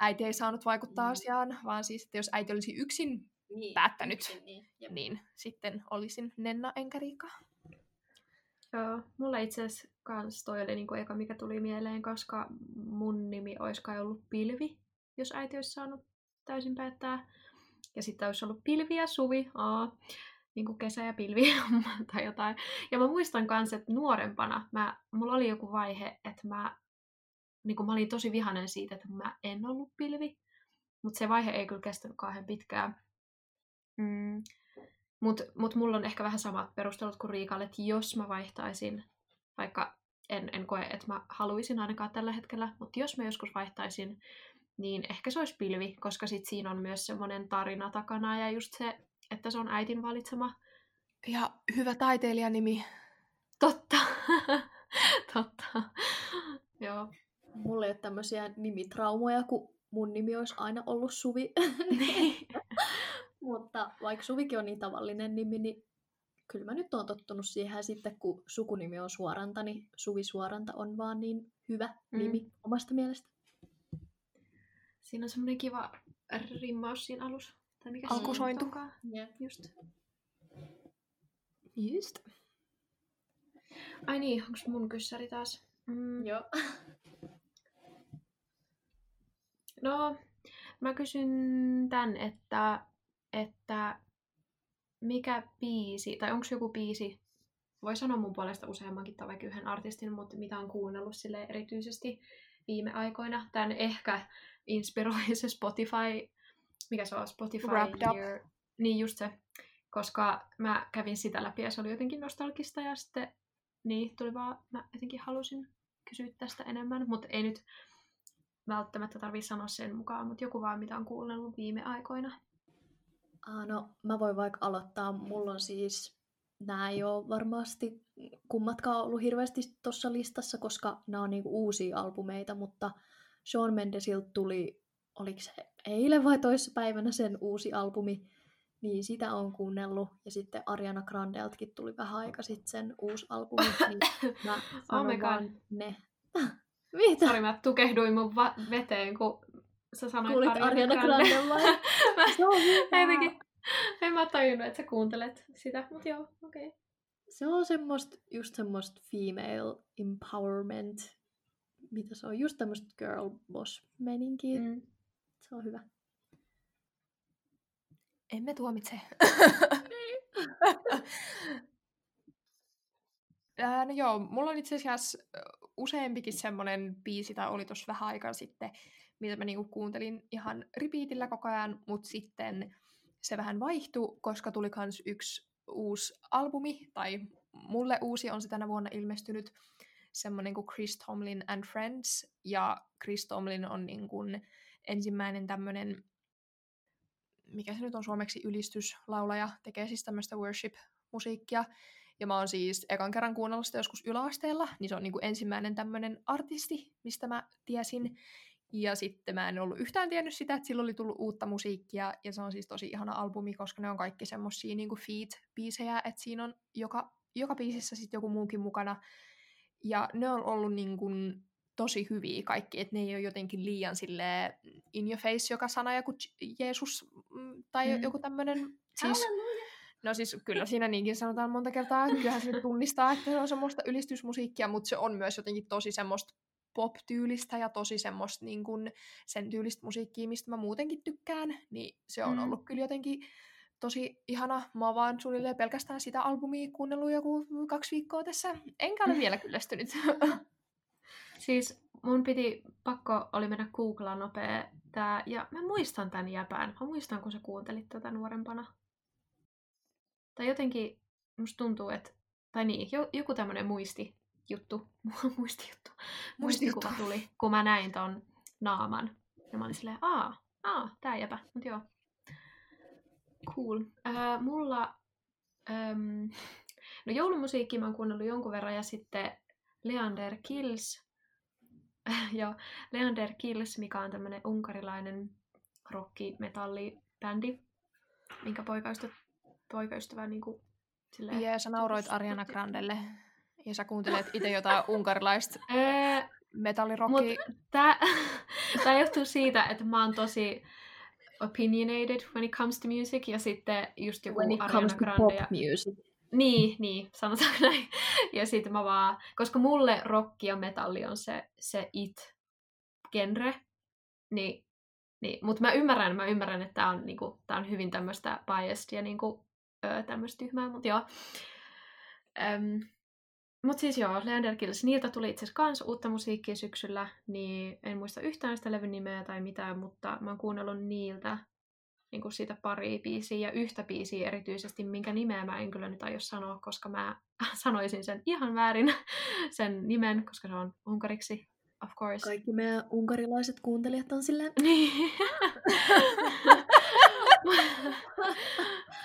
äiti ei saanut vaikuttaa mm. asiaan, vaan siis, että jos äiti olisi yksin niin, päättänyt, yksin, niin, niin sitten olisin Nenna enkä Riika. Joo, mulla itse asiassa kans toi oli niinku eka, mikä tuli mieleen, koska mun nimi olisi kai ollut Pilvi, jos äiti olisi saanut täysin päättää. Ja sitten olisi ollut Pilvi ja Suvi, aa, niin kuin kesä ja pilvi tai jotain. Ja mä muistan myös, että nuorempana mä, mulla oli joku vaihe, että mä niin kuin mä olin tosi vihanen siitä, että mä en ollut pilvi. Mutta se vaihe ei kyllä kestänyt kauhean pitkään. Mm. Mutta mut mulla on ehkä vähän samat perustelut kuin Riikalle, että jos mä vaihtaisin, vaikka en, en koe, että mä haluaisin ainakaan tällä hetkellä, mutta jos mä joskus vaihtaisin, niin ehkä se olisi pilvi, koska sit siinä on myös semmoinen tarina takana ja just se, että se on äitin valitsema. Ja hyvä taiteilijanimi. Totta. Totta. Joo mulla ei ole tämmöisiä nimitraumoja, kun mun nimi olisi aina ollut Suvi. Mutta vaikka Suvikin on niin tavallinen nimi, niin kyllä mä nyt oon tottunut siihen. sitten kun sukunimi on Suoranta, niin Suvi Suoranta on vaan niin hyvä mm. nimi omasta mielestä. Siinä on semmoinen kiva rimmaus siinä alussa. Tai mikä Alkusointu. Yeah. Just. Just. Ai niin, onko mun kyssäri taas? Mm. Joo. No, mä kysyn tän, että, että mikä biisi, tai onko joku biisi, voi sanoa mun puolesta useammankin tai vaikka yhden artistin, mutta mitä on kuunnellut sille erityisesti viime aikoina. Tän ehkä inspiroi se Spotify, mikä se on, Spotify Wrapped Year. Up. Niin just se, koska mä kävin sitä läpi ja se oli jotenkin nostalgista ja sitten niin tuli vaan, mä jotenkin halusin kysyä tästä enemmän, mutta ei nyt välttämättä tarvitse sanoa sen mukaan, mutta joku vaan, mitä on kuunnellut viime aikoina. No, mä voin vaikka aloittaa. Mulla on siis, nämä ei ole varmasti kummatkaan ollut hirveästi tuossa listassa, koska nämä on niinku uusia albumeita, mutta Sean Mendesiltä tuli, oliko se eilen vai päivänä sen uusi albumi, niin sitä on kuunnellut. Ja sitten Ariana Grandeltkin tuli vähän aika sitten sen uusi albumi, niin mä oh vaan ne. Mitä? Sori, mä tukehduin mun va- veteen, kun sä sanoit Kuulit Ariana, Ariana Grande vai? Se on hyvä. en mä tajunnut, että sä kuuntelet sitä, mutta joo, okei. Okay. Se on semmoista, just semmoista female empowerment, mitä se on, just tämmöistä girl boss meninkiä. Mm. Se on hyvä. Emme tuomitse. No joo, mulla on itse asiassa useampikin semmoinen biisi, tai oli tuossa vähän aikaa sitten, mitä mä niinku kuuntelin ihan repeatillä koko ajan, mutta sitten se vähän vaihtui, koska tuli kans yksi uusi albumi, tai mulle uusi on se tänä vuonna ilmestynyt, semmoinen kuin Chris Tomlin and Friends, ja Chris Tomlin on niin kuin ensimmäinen tämmöinen, mikä se nyt on suomeksi, ylistyslaulaja, tekee siis tämmöistä worship-musiikkia, ja mä oon siis ekan kerran kuunnellut sitä joskus yläasteella, niin se on niinku ensimmäinen tämmöinen artisti, mistä mä tiesin. Ja sitten mä en ollut yhtään tiennyt sitä, että sillä oli tullut uutta musiikkia, ja se on siis tosi ihana albumi, koska ne on kaikki semmosia niinku feat-biisejä, että siinä on joka, joka biisissä sitten joku muukin mukana. Ja ne on ollut niinku tosi hyviä kaikki, että ne ei ole jotenkin liian sille in your face joka sana, joku Jeesus mm, tai mm. joku tämmöinen. Siis, No siis kyllä siinä niinkin sanotaan monta kertaa, kyllähän se tunnistaa, että se on semmoista ylistysmusiikkia, mutta se on myös jotenkin tosi semmoista pop-tyylistä ja tosi semmoista niin kuin sen tyylistä musiikkia, mistä mä muutenkin tykkään, niin se on mm. ollut kyllä jotenkin tosi ihana. Mä oon vaan suunnilleen pelkästään sitä albumia kuunnellut joku kaksi viikkoa tässä. Enkä ole vielä kyllästynyt. Siis mun piti, pakko oli mennä googlaan nopea tää, ja mä muistan tän jäpään. Mä muistan, kun sä kuuntelit tätä nuorempana. Tai jotenkin, musta tuntuu, että, tai niin, joku tämmönen muisti juttu, muistijuttu, muistikuva tuli, kun mä näin ton naaman. Ja mä olin silleen, aa, aa, tää jäpä, mut joo. Cool. Äh, mulla, ähm, no joulumusiikki mä oon kuunnellut jonkun verran ja sitten Leander Kills. ja Leander Kills, mikä on tämmönen unkarilainen rock-metallibändi, minkä poikaystävä, poikaystävä niin kuin, silleen, ja sä nauroit Ariana Grandelle ja sä kuuntelet itse jotain unkarilaista metallirockia. Tää, tää johtuu siitä, että mä oon tosi opinionated when it comes to music, ja sitten just joku when it Ariana comes to Grande. pop Ja... music. Niin, niin, sanotaan näin. Ja sitten mä vaan, koska mulle rock ja metalli on se, se it-genre, niin, niin mutta mä ymmärrän, mä ymmärrän, että tää on, niinku, tää on hyvin tämmöistä biased ja niinku, tämmöistä tyhmää, mutta joo. Öm, mutta siis joo, Leander Kills, niiltä tuli itse asiassa kans uutta musiikkia syksyllä, niin en muista yhtään sitä levyn nimeä tai mitään, mutta mä oon kuunnellut niiltä niin kuin siitä pari biisiä ja yhtä biisiä erityisesti, minkä nimeä mä en kyllä nyt aio sanoa, koska mä sanoisin sen ihan väärin, sen nimen, koska se on unkariksi, of course. Kaikki meidän unkarilaiset kuuntelijat on silleen... Niin.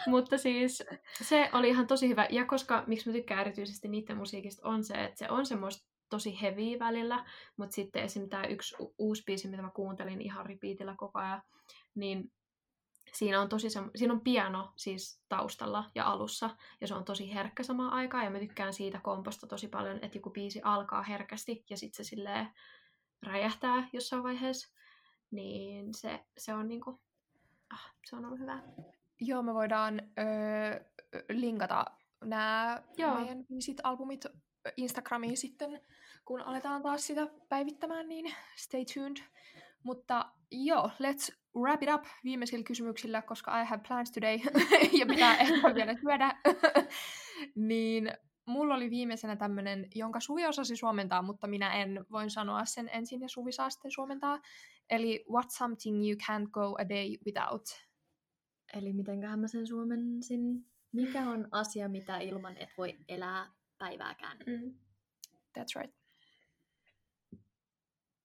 Mutta siis se oli ihan tosi hyvä. Ja koska, miksi mä tykkään erityisesti niiden musiikista, on se, että se on semmoista tosi heavy välillä, mutta sitten esim. tämä yksi uusi biisi, mitä mä kuuntelin ihan repeatillä koko ajan, niin siinä on, tosi sem- siinä on piano siis taustalla ja alussa, ja se on tosi herkkä samaan aikaan, ja mä tykkään siitä komposta tosi paljon, että joku biisi alkaa herkästi, ja sitten se silleen räjähtää jossain vaiheessa, niin se, se on niinku, ah, se on ollut hyvä. Joo, me voidaan öö, linkata nämä meidän visit albumit Instagramiin sitten, kun aletaan taas sitä päivittämään, niin stay tuned. Mutta joo, let's wrap it up viimeisillä kysymyksillä, koska I have plans today ja pitää ehkä vielä syödä. niin mulla oli viimeisenä tämmönen, jonka Suvi osasi suomentaa, mutta minä en voin sanoa sen ensin ja Suvi saa sitten suomentaa. Eli what's something you can't go a day without? Eli mitenköhän mä sen suomensin? Mikä on asia, mitä ilman et voi elää päivääkään? Mm. That's right.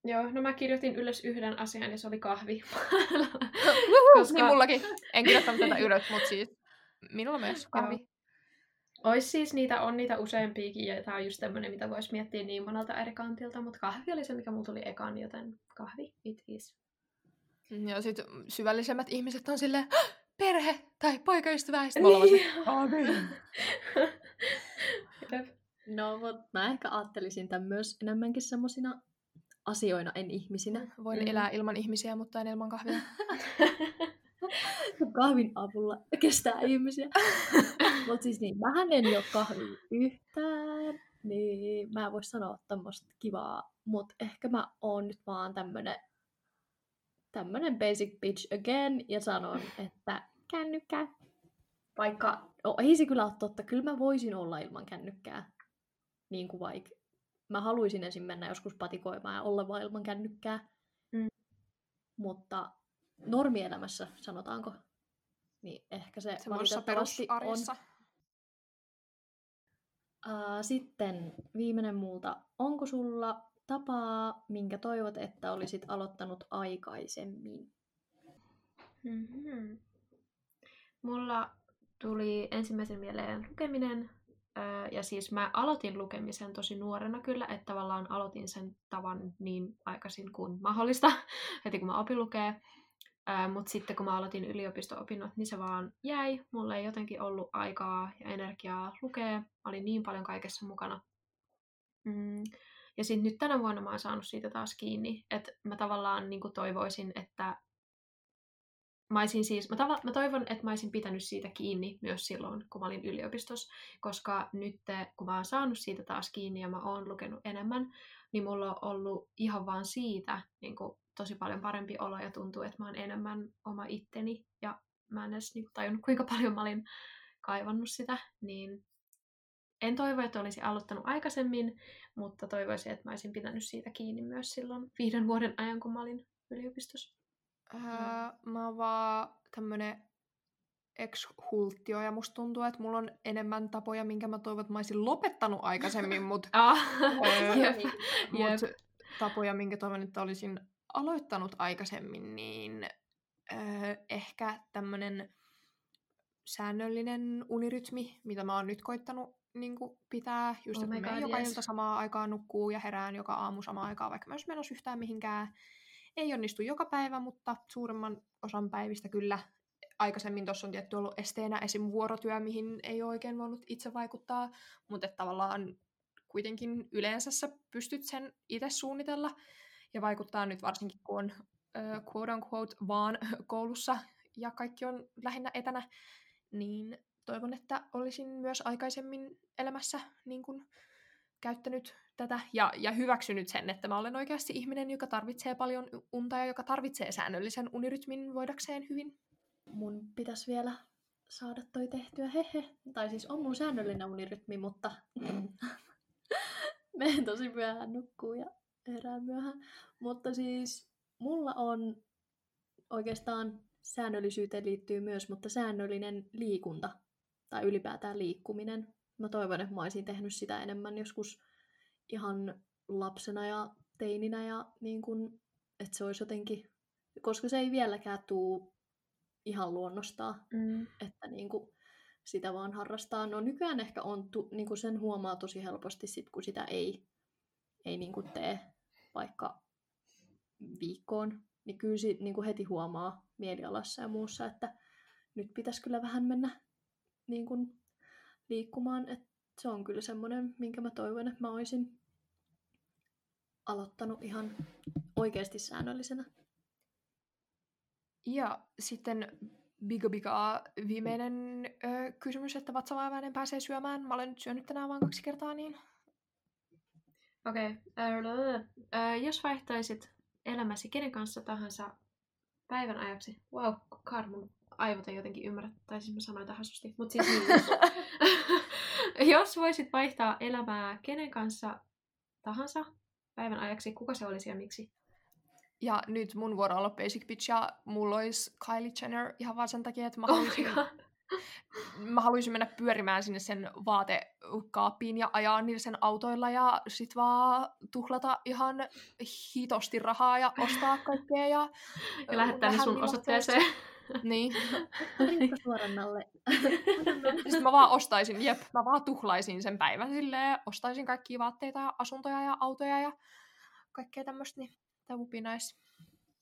Joo, no mä kirjoitin ylös yhden asian ja se oli kahvi. Koska... Niin mullakin. En kirjoittanut tätä ylös, mutta siis minulla myös kahvi. Ois siis niitä, on niitä useampiakin, ja tää on just tämmönen, mitä vois miettiä niin monelta eri kantilta, mutta kahvi oli se, mikä mulla tuli ekan, joten kahvi it is. Ja sit syvällisemmät ihmiset on silleen, "Hah, perhe tai poikaystävä, ja me ollaan Jep. No, mut mä ehkä ajattelisin tämän myös enemmänkin semmosina asioina, en ihmisinä. Voin Mhm. elää ilman ihmisiä, mutta en ilman kahvia. Kahvin avulla kestää ihmisiä. Mut siis niin, mähän en juo kahvia yhtään, niin mä en voi sanoa tämmöistä kivaa, mut ehkä mä oon nyt vaan tämmönen, tämmönen basic bitch again, ja sanon, että kännykkä. Vaikka, no ei se kyllä ole totta, kyllä mä voisin olla ilman kännykkää. Niin kuin vaikka, mä haluaisin esim. mennä joskus patikoimaan ja olla vaan ilman kännykkää. Mm. Mutta normielämässä, sanotaanko, niin ehkä se Semmoisessa valitettavasti on. sitten viimeinen multa. Onko sulla tapaa, minkä toivot, että olisit aloittanut aikaisemmin? Mm-hmm. Mulla tuli ensimmäisen mieleen lukeminen, ja siis mä aloitin lukemisen tosi nuorena kyllä, että tavallaan aloitin sen tavan niin aikaisin kuin mahdollista, heti kun mä opin lukea. Mutta sitten kun mä aloitin yliopisto-opinnot, niin se vaan jäi. Mulla ei jotenkin ollut aikaa ja energiaa lukea. Mä olin niin paljon kaikessa mukana. Mm. Ja sitten nyt tänä vuonna mä oon saanut siitä taas kiinni, että mä tavallaan niin toivoisin, että mä, siis, mä, tava, mä toivon, että mä olisin pitänyt siitä kiinni myös silloin, kun mä olin yliopistossa, koska nyt kun mä oon saanut siitä taas kiinni ja mä oon lukenut enemmän, niin mulla on ollut ihan vaan siitä niin kuin, tosi paljon parempi olo ja tuntuu, että mä oon enemmän oma itteni ja mä en edes niin tajunnut, kuinka paljon mä olin kaivannut sitä, niin en toivo, että olisin aloittanut aikaisemmin, mutta toivoisin, että mä olisin pitänyt siitä kiinni myös silloin viiden vuoden ajan, kun mä olin yliopistossa. Öö, mä oon vaan tämmönen ex-hulttio ja musta tuntuu, että mulla on enemmän tapoja, minkä mä toivon, että mä olisin lopettanut aikaisemmin, mutta ah, öö, jep, mut jep. tapoja, minkä toivon, että olisin aloittanut aikaisemmin, niin öö, ehkä tämmönen säännöllinen unirytmi, mitä mä oon nyt koittanut niin pitää, just Oh että god, joka yes. ilta samaan aikaan nukkuu ja herään joka aamu samaan aikaan, vaikka mä jos menossa yhtään mihinkään. Ei onnistu joka päivä, mutta suurimman osan päivistä kyllä. Aikaisemmin tuossa on tietty ollut esteenä esim. vuorotyö, mihin ei ole oikein voinut itse vaikuttaa, mutta tavallaan kuitenkin yleensä sä pystyt sen itse suunnitella ja vaikuttaa nyt varsinkin, kun on äh, quote unquote vaan koulussa ja kaikki on lähinnä etänä, niin toivon, että olisin myös aikaisemmin elämässä niin kuin, käyttänyt tätä ja, ja hyväksynyt sen, että mä olen oikeasti ihminen, joka tarvitsee paljon unta ja joka tarvitsee säännöllisen unirytmin voidakseen hyvin. Mun pitäisi vielä saada toi tehtyä, hehe. Tai siis on mun säännöllinen unirytmi, mutta menen tosi myöhään nukkuu ja herään myöhään. Mutta siis mulla on oikeastaan säännöllisyyteen liittyy myös, mutta säännöllinen liikunta tai ylipäätään liikkuminen. Mä toivon, että mä olisin tehnyt sitä enemmän joskus ihan lapsena ja teininä ja niin kun, että se olisi jotenkin, koska se ei vieläkään tuu ihan luonnostaan, Mm. että niin kuin sitä vaan harrastaa. No nykyään ehkä on, tu, niin kuin sen huomaa tosi helposti sit, kun sitä ei, ei niin kuin tee vaikka viikkoon, niin kyllä sit, niin heti huomaa mielialassa ja muussa, että nyt pitäisi kyllä vähän mennä niin kuin liikkumaan. Et se on kyllä semmoinen, minkä mä toivon, että mä olisin aloittanut ihan oikeasti säännöllisenä. Ja sitten biga biga viimeinen ö, kysymys, että vatsavaivainen pääsee syömään. Mä olen nyt syönyt tänään vain kaksi kertaa, niin Okei. Okay. Äh, jos vaihtaisit elämäsi kenen kanssa tahansa päivän ajaksi. Wow, Kar, mun aivot ei jotenkin ymmärrä. Tai siis mä sanoin tähän hassusti. Mutta siis niin, jos, jos voisit vaihtaa elämää kenen kanssa tahansa päivän ajaksi, kuka se olisi ja miksi? Ja nyt mun vuoro olla basic bitch ja mulla olisi Kylie Jenner ihan vaan sen takia, että mä Oh haluaisin, god. mä haluaisin mennä pyörimään sinne sen vaatekaappiin ja ajaa niillä sen autoilla ja sit vaan tuhlata ihan hitosti rahaa ja ostaa kaikkea. Ja, Ja lähettää ne sun osoitteeseen. Niin. Riikka suorannalle. Sitten mä vaan ostaisin, jep, mä vaan tuhlaisin sen päivän silleen, ostaisin kaikkia vaatteita ja asuntoja ja autoja ja kaikkea tämmöistä, niin that would be nice.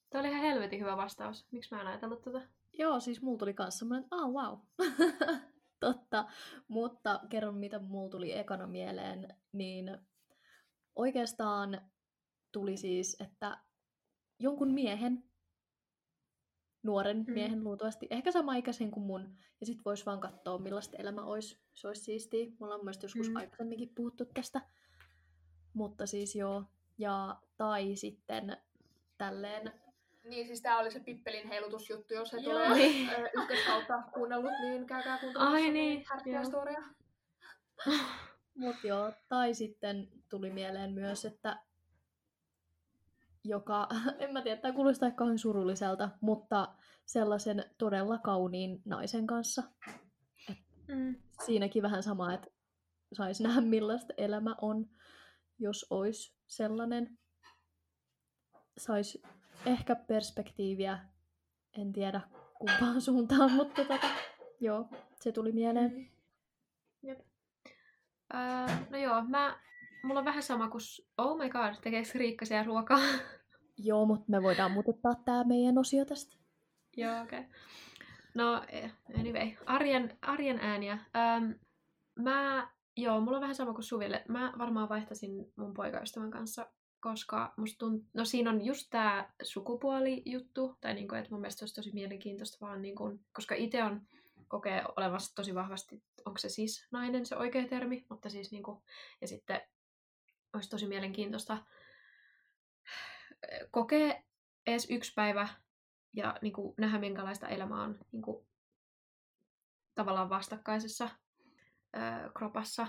Tuo oli ihan helvetin hyvä vastaus. Miksi mä en ajatellut tota? Joo, siis mulla tuli kans semmoinen, ah wow. Totta, mutta kerron mitä mulla tuli ekana mieleen, niin oikeastaan tuli siis, että jonkun miehen, nuoren Mm. miehen luultavasti, ehkä sama ikäisen kuin mun, ja sit vois vaan katsoa millaista elämä olisi, se olisi siistiä. Mulla on mielestäni joskus Mm. aikaisemminkin puhuttu tästä, mutta siis joo, ja tai sitten tälleen Niin, siis tää oli se pippelin heilutusjuttu, jos et Joo. ole Niin. ykköskautta kuunnellut, niin käykää kuuntelemassa Ai niin, storia. Mut joo, tai sitten tuli mieleen myös, että joka, en mä tiedä, tämä kuulostaa ehkä kauhean surulliselta, mutta sellaisen todella kauniin naisen kanssa. Mm. Siinäkin vähän sama, että saisi nähdä millaista elämä on, jos olisi sellainen. Saisi ehkä perspektiiviä, en tiedä kumpaan suuntaan, mutta tota, joo, se tuli mieleen. Jep. Öö, no joo, mä, mulla on vähän sama kuin... Oh my god, tekeekö Riikka siellä ruokaa? Joo, mutta me voidaan muuttaa tämä meidän osio tästä. joo, okei. Okay. No, eh, anyway. Arjen, arjen ääniä. Öm, mä, joo, mulla on vähän sama kuin Suville. Mä varmaan vaihtaisin mun poikaystävän kanssa, koska musta tunt... no siinä on just tää sukupuolijuttu, tai niinku, että mun mielestä se olisi tosi mielenkiintoista vaan niinku, koska itse on kokee olevassa tosi vahvasti, onko se siis nainen se oikea termi, mutta siis niinku, ja sitten olisi tosi mielenkiintoista kokea edes yksi päivä ja niinku, nähdä minkälaista elämä on niinku, tavallaan vastakkaisessa ö, kropassa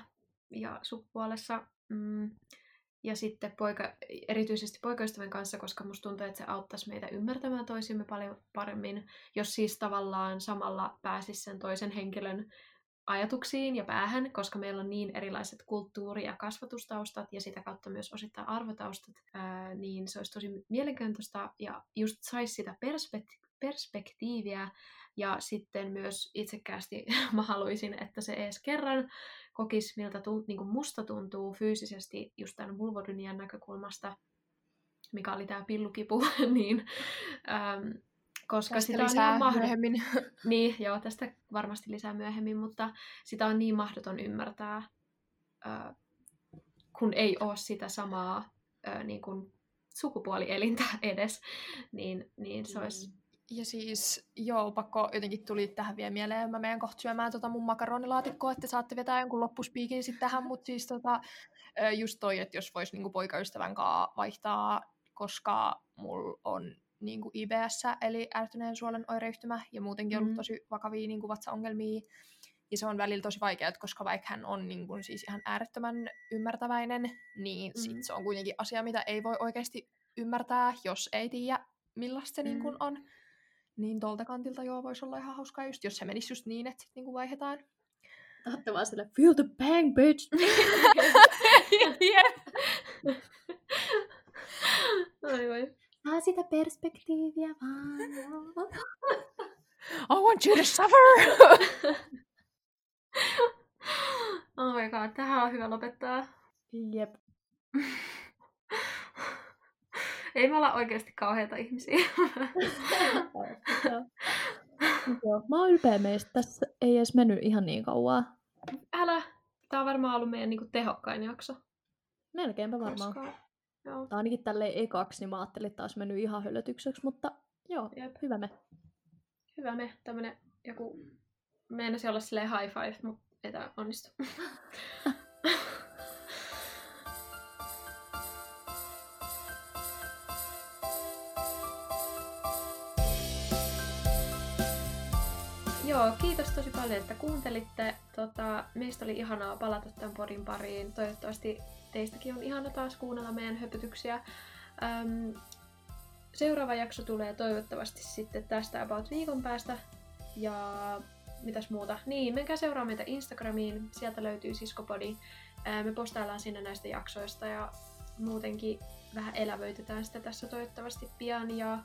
ja sukupuolessa. Mm. Ja sitten poika, erityisesti poikaystävän kanssa, koska musta tuntuu, että se auttaisi meitä ymmärtämään toisimme paljon paremmin, jos siis tavallaan samalla pääsisi sen toisen henkilön ajatuksiin ja päähän, koska meillä on niin erilaiset kulttuuri- ja kasvatustaustat ja sitä kautta myös osittain arvotaustat, niin se olisi tosi mielenkiintoista ja just saisi sitä perspek- perspektiiviä. Ja sitten myös itsekkäästi mä haluaisin, että se edes kerran kokisi, miltä tunt, niin kuin musta tuntuu fyysisesti just tämän vulvodynian näkökulmasta, mikä oli tämä pillukipu, niin äm, koska Tästä sitä on lisää ihan mahdoton... myöhemmin. Niin, joo, tästä varmasti lisää myöhemmin, mutta sitä on niin mahdoton ymmärtää, äh, kun ei ole sitä samaa äh, niin kuin sukupuolielintä edes, niin, niin se olisi... Ja siis, joo, pakko jotenkin tuli tähän vielä mieleen. Mä menen kohta syömään tota mun makaronilaatikkoa, että saatte vetää jonkun loppuspiikin sitten tähän, mutta siis tota, just toi, että jos vois niinku poikaystävän kanssa vaihtaa, koska mulla on niinku IBS, eli ärtyneen suolen oireyhtymä, ja muutenkin ollut Mm. tosi vakavia niinku vatsaongelmia. Ja se on välillä tosi vaikeaa, koska vaikka hän on niinku siis ihan äärettömän ymmärtäväinen, niin Mm. sit se on kuitenkin asia, mitä ei voi oikeasti ymmärtää, jos ei tiedä, millaista se Mm. niin kuin on. Niin tolta kantilta joo, voisi olla ihan hauskaa just, jos se menisi just niin, että sit niinku vaihdetaan. Tahtte vaan sille, feel the bang, bitch! Jep. Ai voi. Saa sitä perspektiiviä vaan. I want you to suffer! Oh my god, tähän on hyvä lopettaa. Jep. Ei me olla oikeasti kauheita ihmisiä. Joo. Joo. Mä oon ylpeä meistä. Tässä ei edes mennyt ihan niin kauan. Älä. Tää on varmaan ollut meidän niinku tehokkain jakso. Melkeinpä varmaan. Koskaan. Joo. Tää ainakin tälleen ekaksi, niin mä ajattelin, että taas mennyt ihan hölötykseksi, mutta joo, Jep. hyvä me. Hyvä me. Tämmönen joku... Meinasi olla silleen high five, mutta ei tää onnistu. Joo, kiitos tosi paljon, että kuuntelitte. Tota, meistä oli ihanaa palata tämän podin pariin. Toivottavasti teistäkin on ihana taas kuunnella meidän höpötyksiä. Öm, seuraava jakso tulee toivottavasti sitten tästä about viikon päästä. Ja mitäs muuta? Niin, menkää seuraa meitä Instagramiin. Sieltä löytyy Siskopodi. Me postaillaan sinne näistä jaksoista ja muutenkin vähän elävöitetään sitä tässä toivottavasti pian. Ja,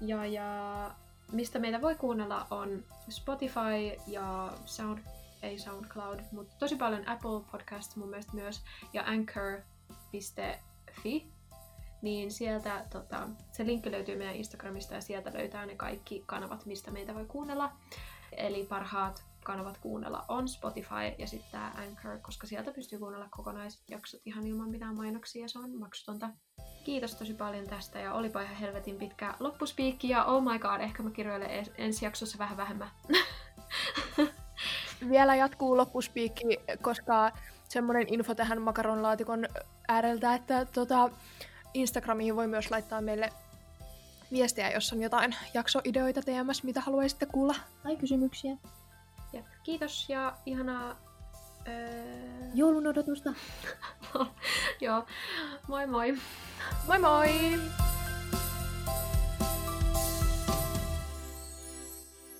ja, ja mistä meitä voi kuunnella on Spotify ja Sound, ei SoundCloud, mutta tosi paljon Apple Podcasts mun mielestä myös ja Anchor.fi. Niin sieltä, tota, se linkki löytyy meidän Instagramista ja sieltä löytää ne kaikki kanavat, mistä meitä voi kuunnella. Eli parhaat kanavat kuunnella on Spotify ja sitten tämä Anchor, koska sieltä pystyy kuunnella kokonaiset jaksot ihan ilman mitään mainoksia ja se on maksutonta. Kiitos tosi paljon tästä ja olipa ihan helvetin pitkä loppuspiikki ja oh my god, ehkä mä kirjoilen ensi jaksossa vähän vähemmän. Vielä jatkuu loppuspiikki, koska semmoinen info tähän makaronilaatikon ääreltä, että tota, Instagramiin voi myös laittaa meille viestiä, jos on jotain jaksoideoita TMS, mitä haluaisitte kuulla. Tai kysymyksiä. Kiitos ja ihanaa... Öö... Joulun odotusta. Joo, moi moi! Moi moi!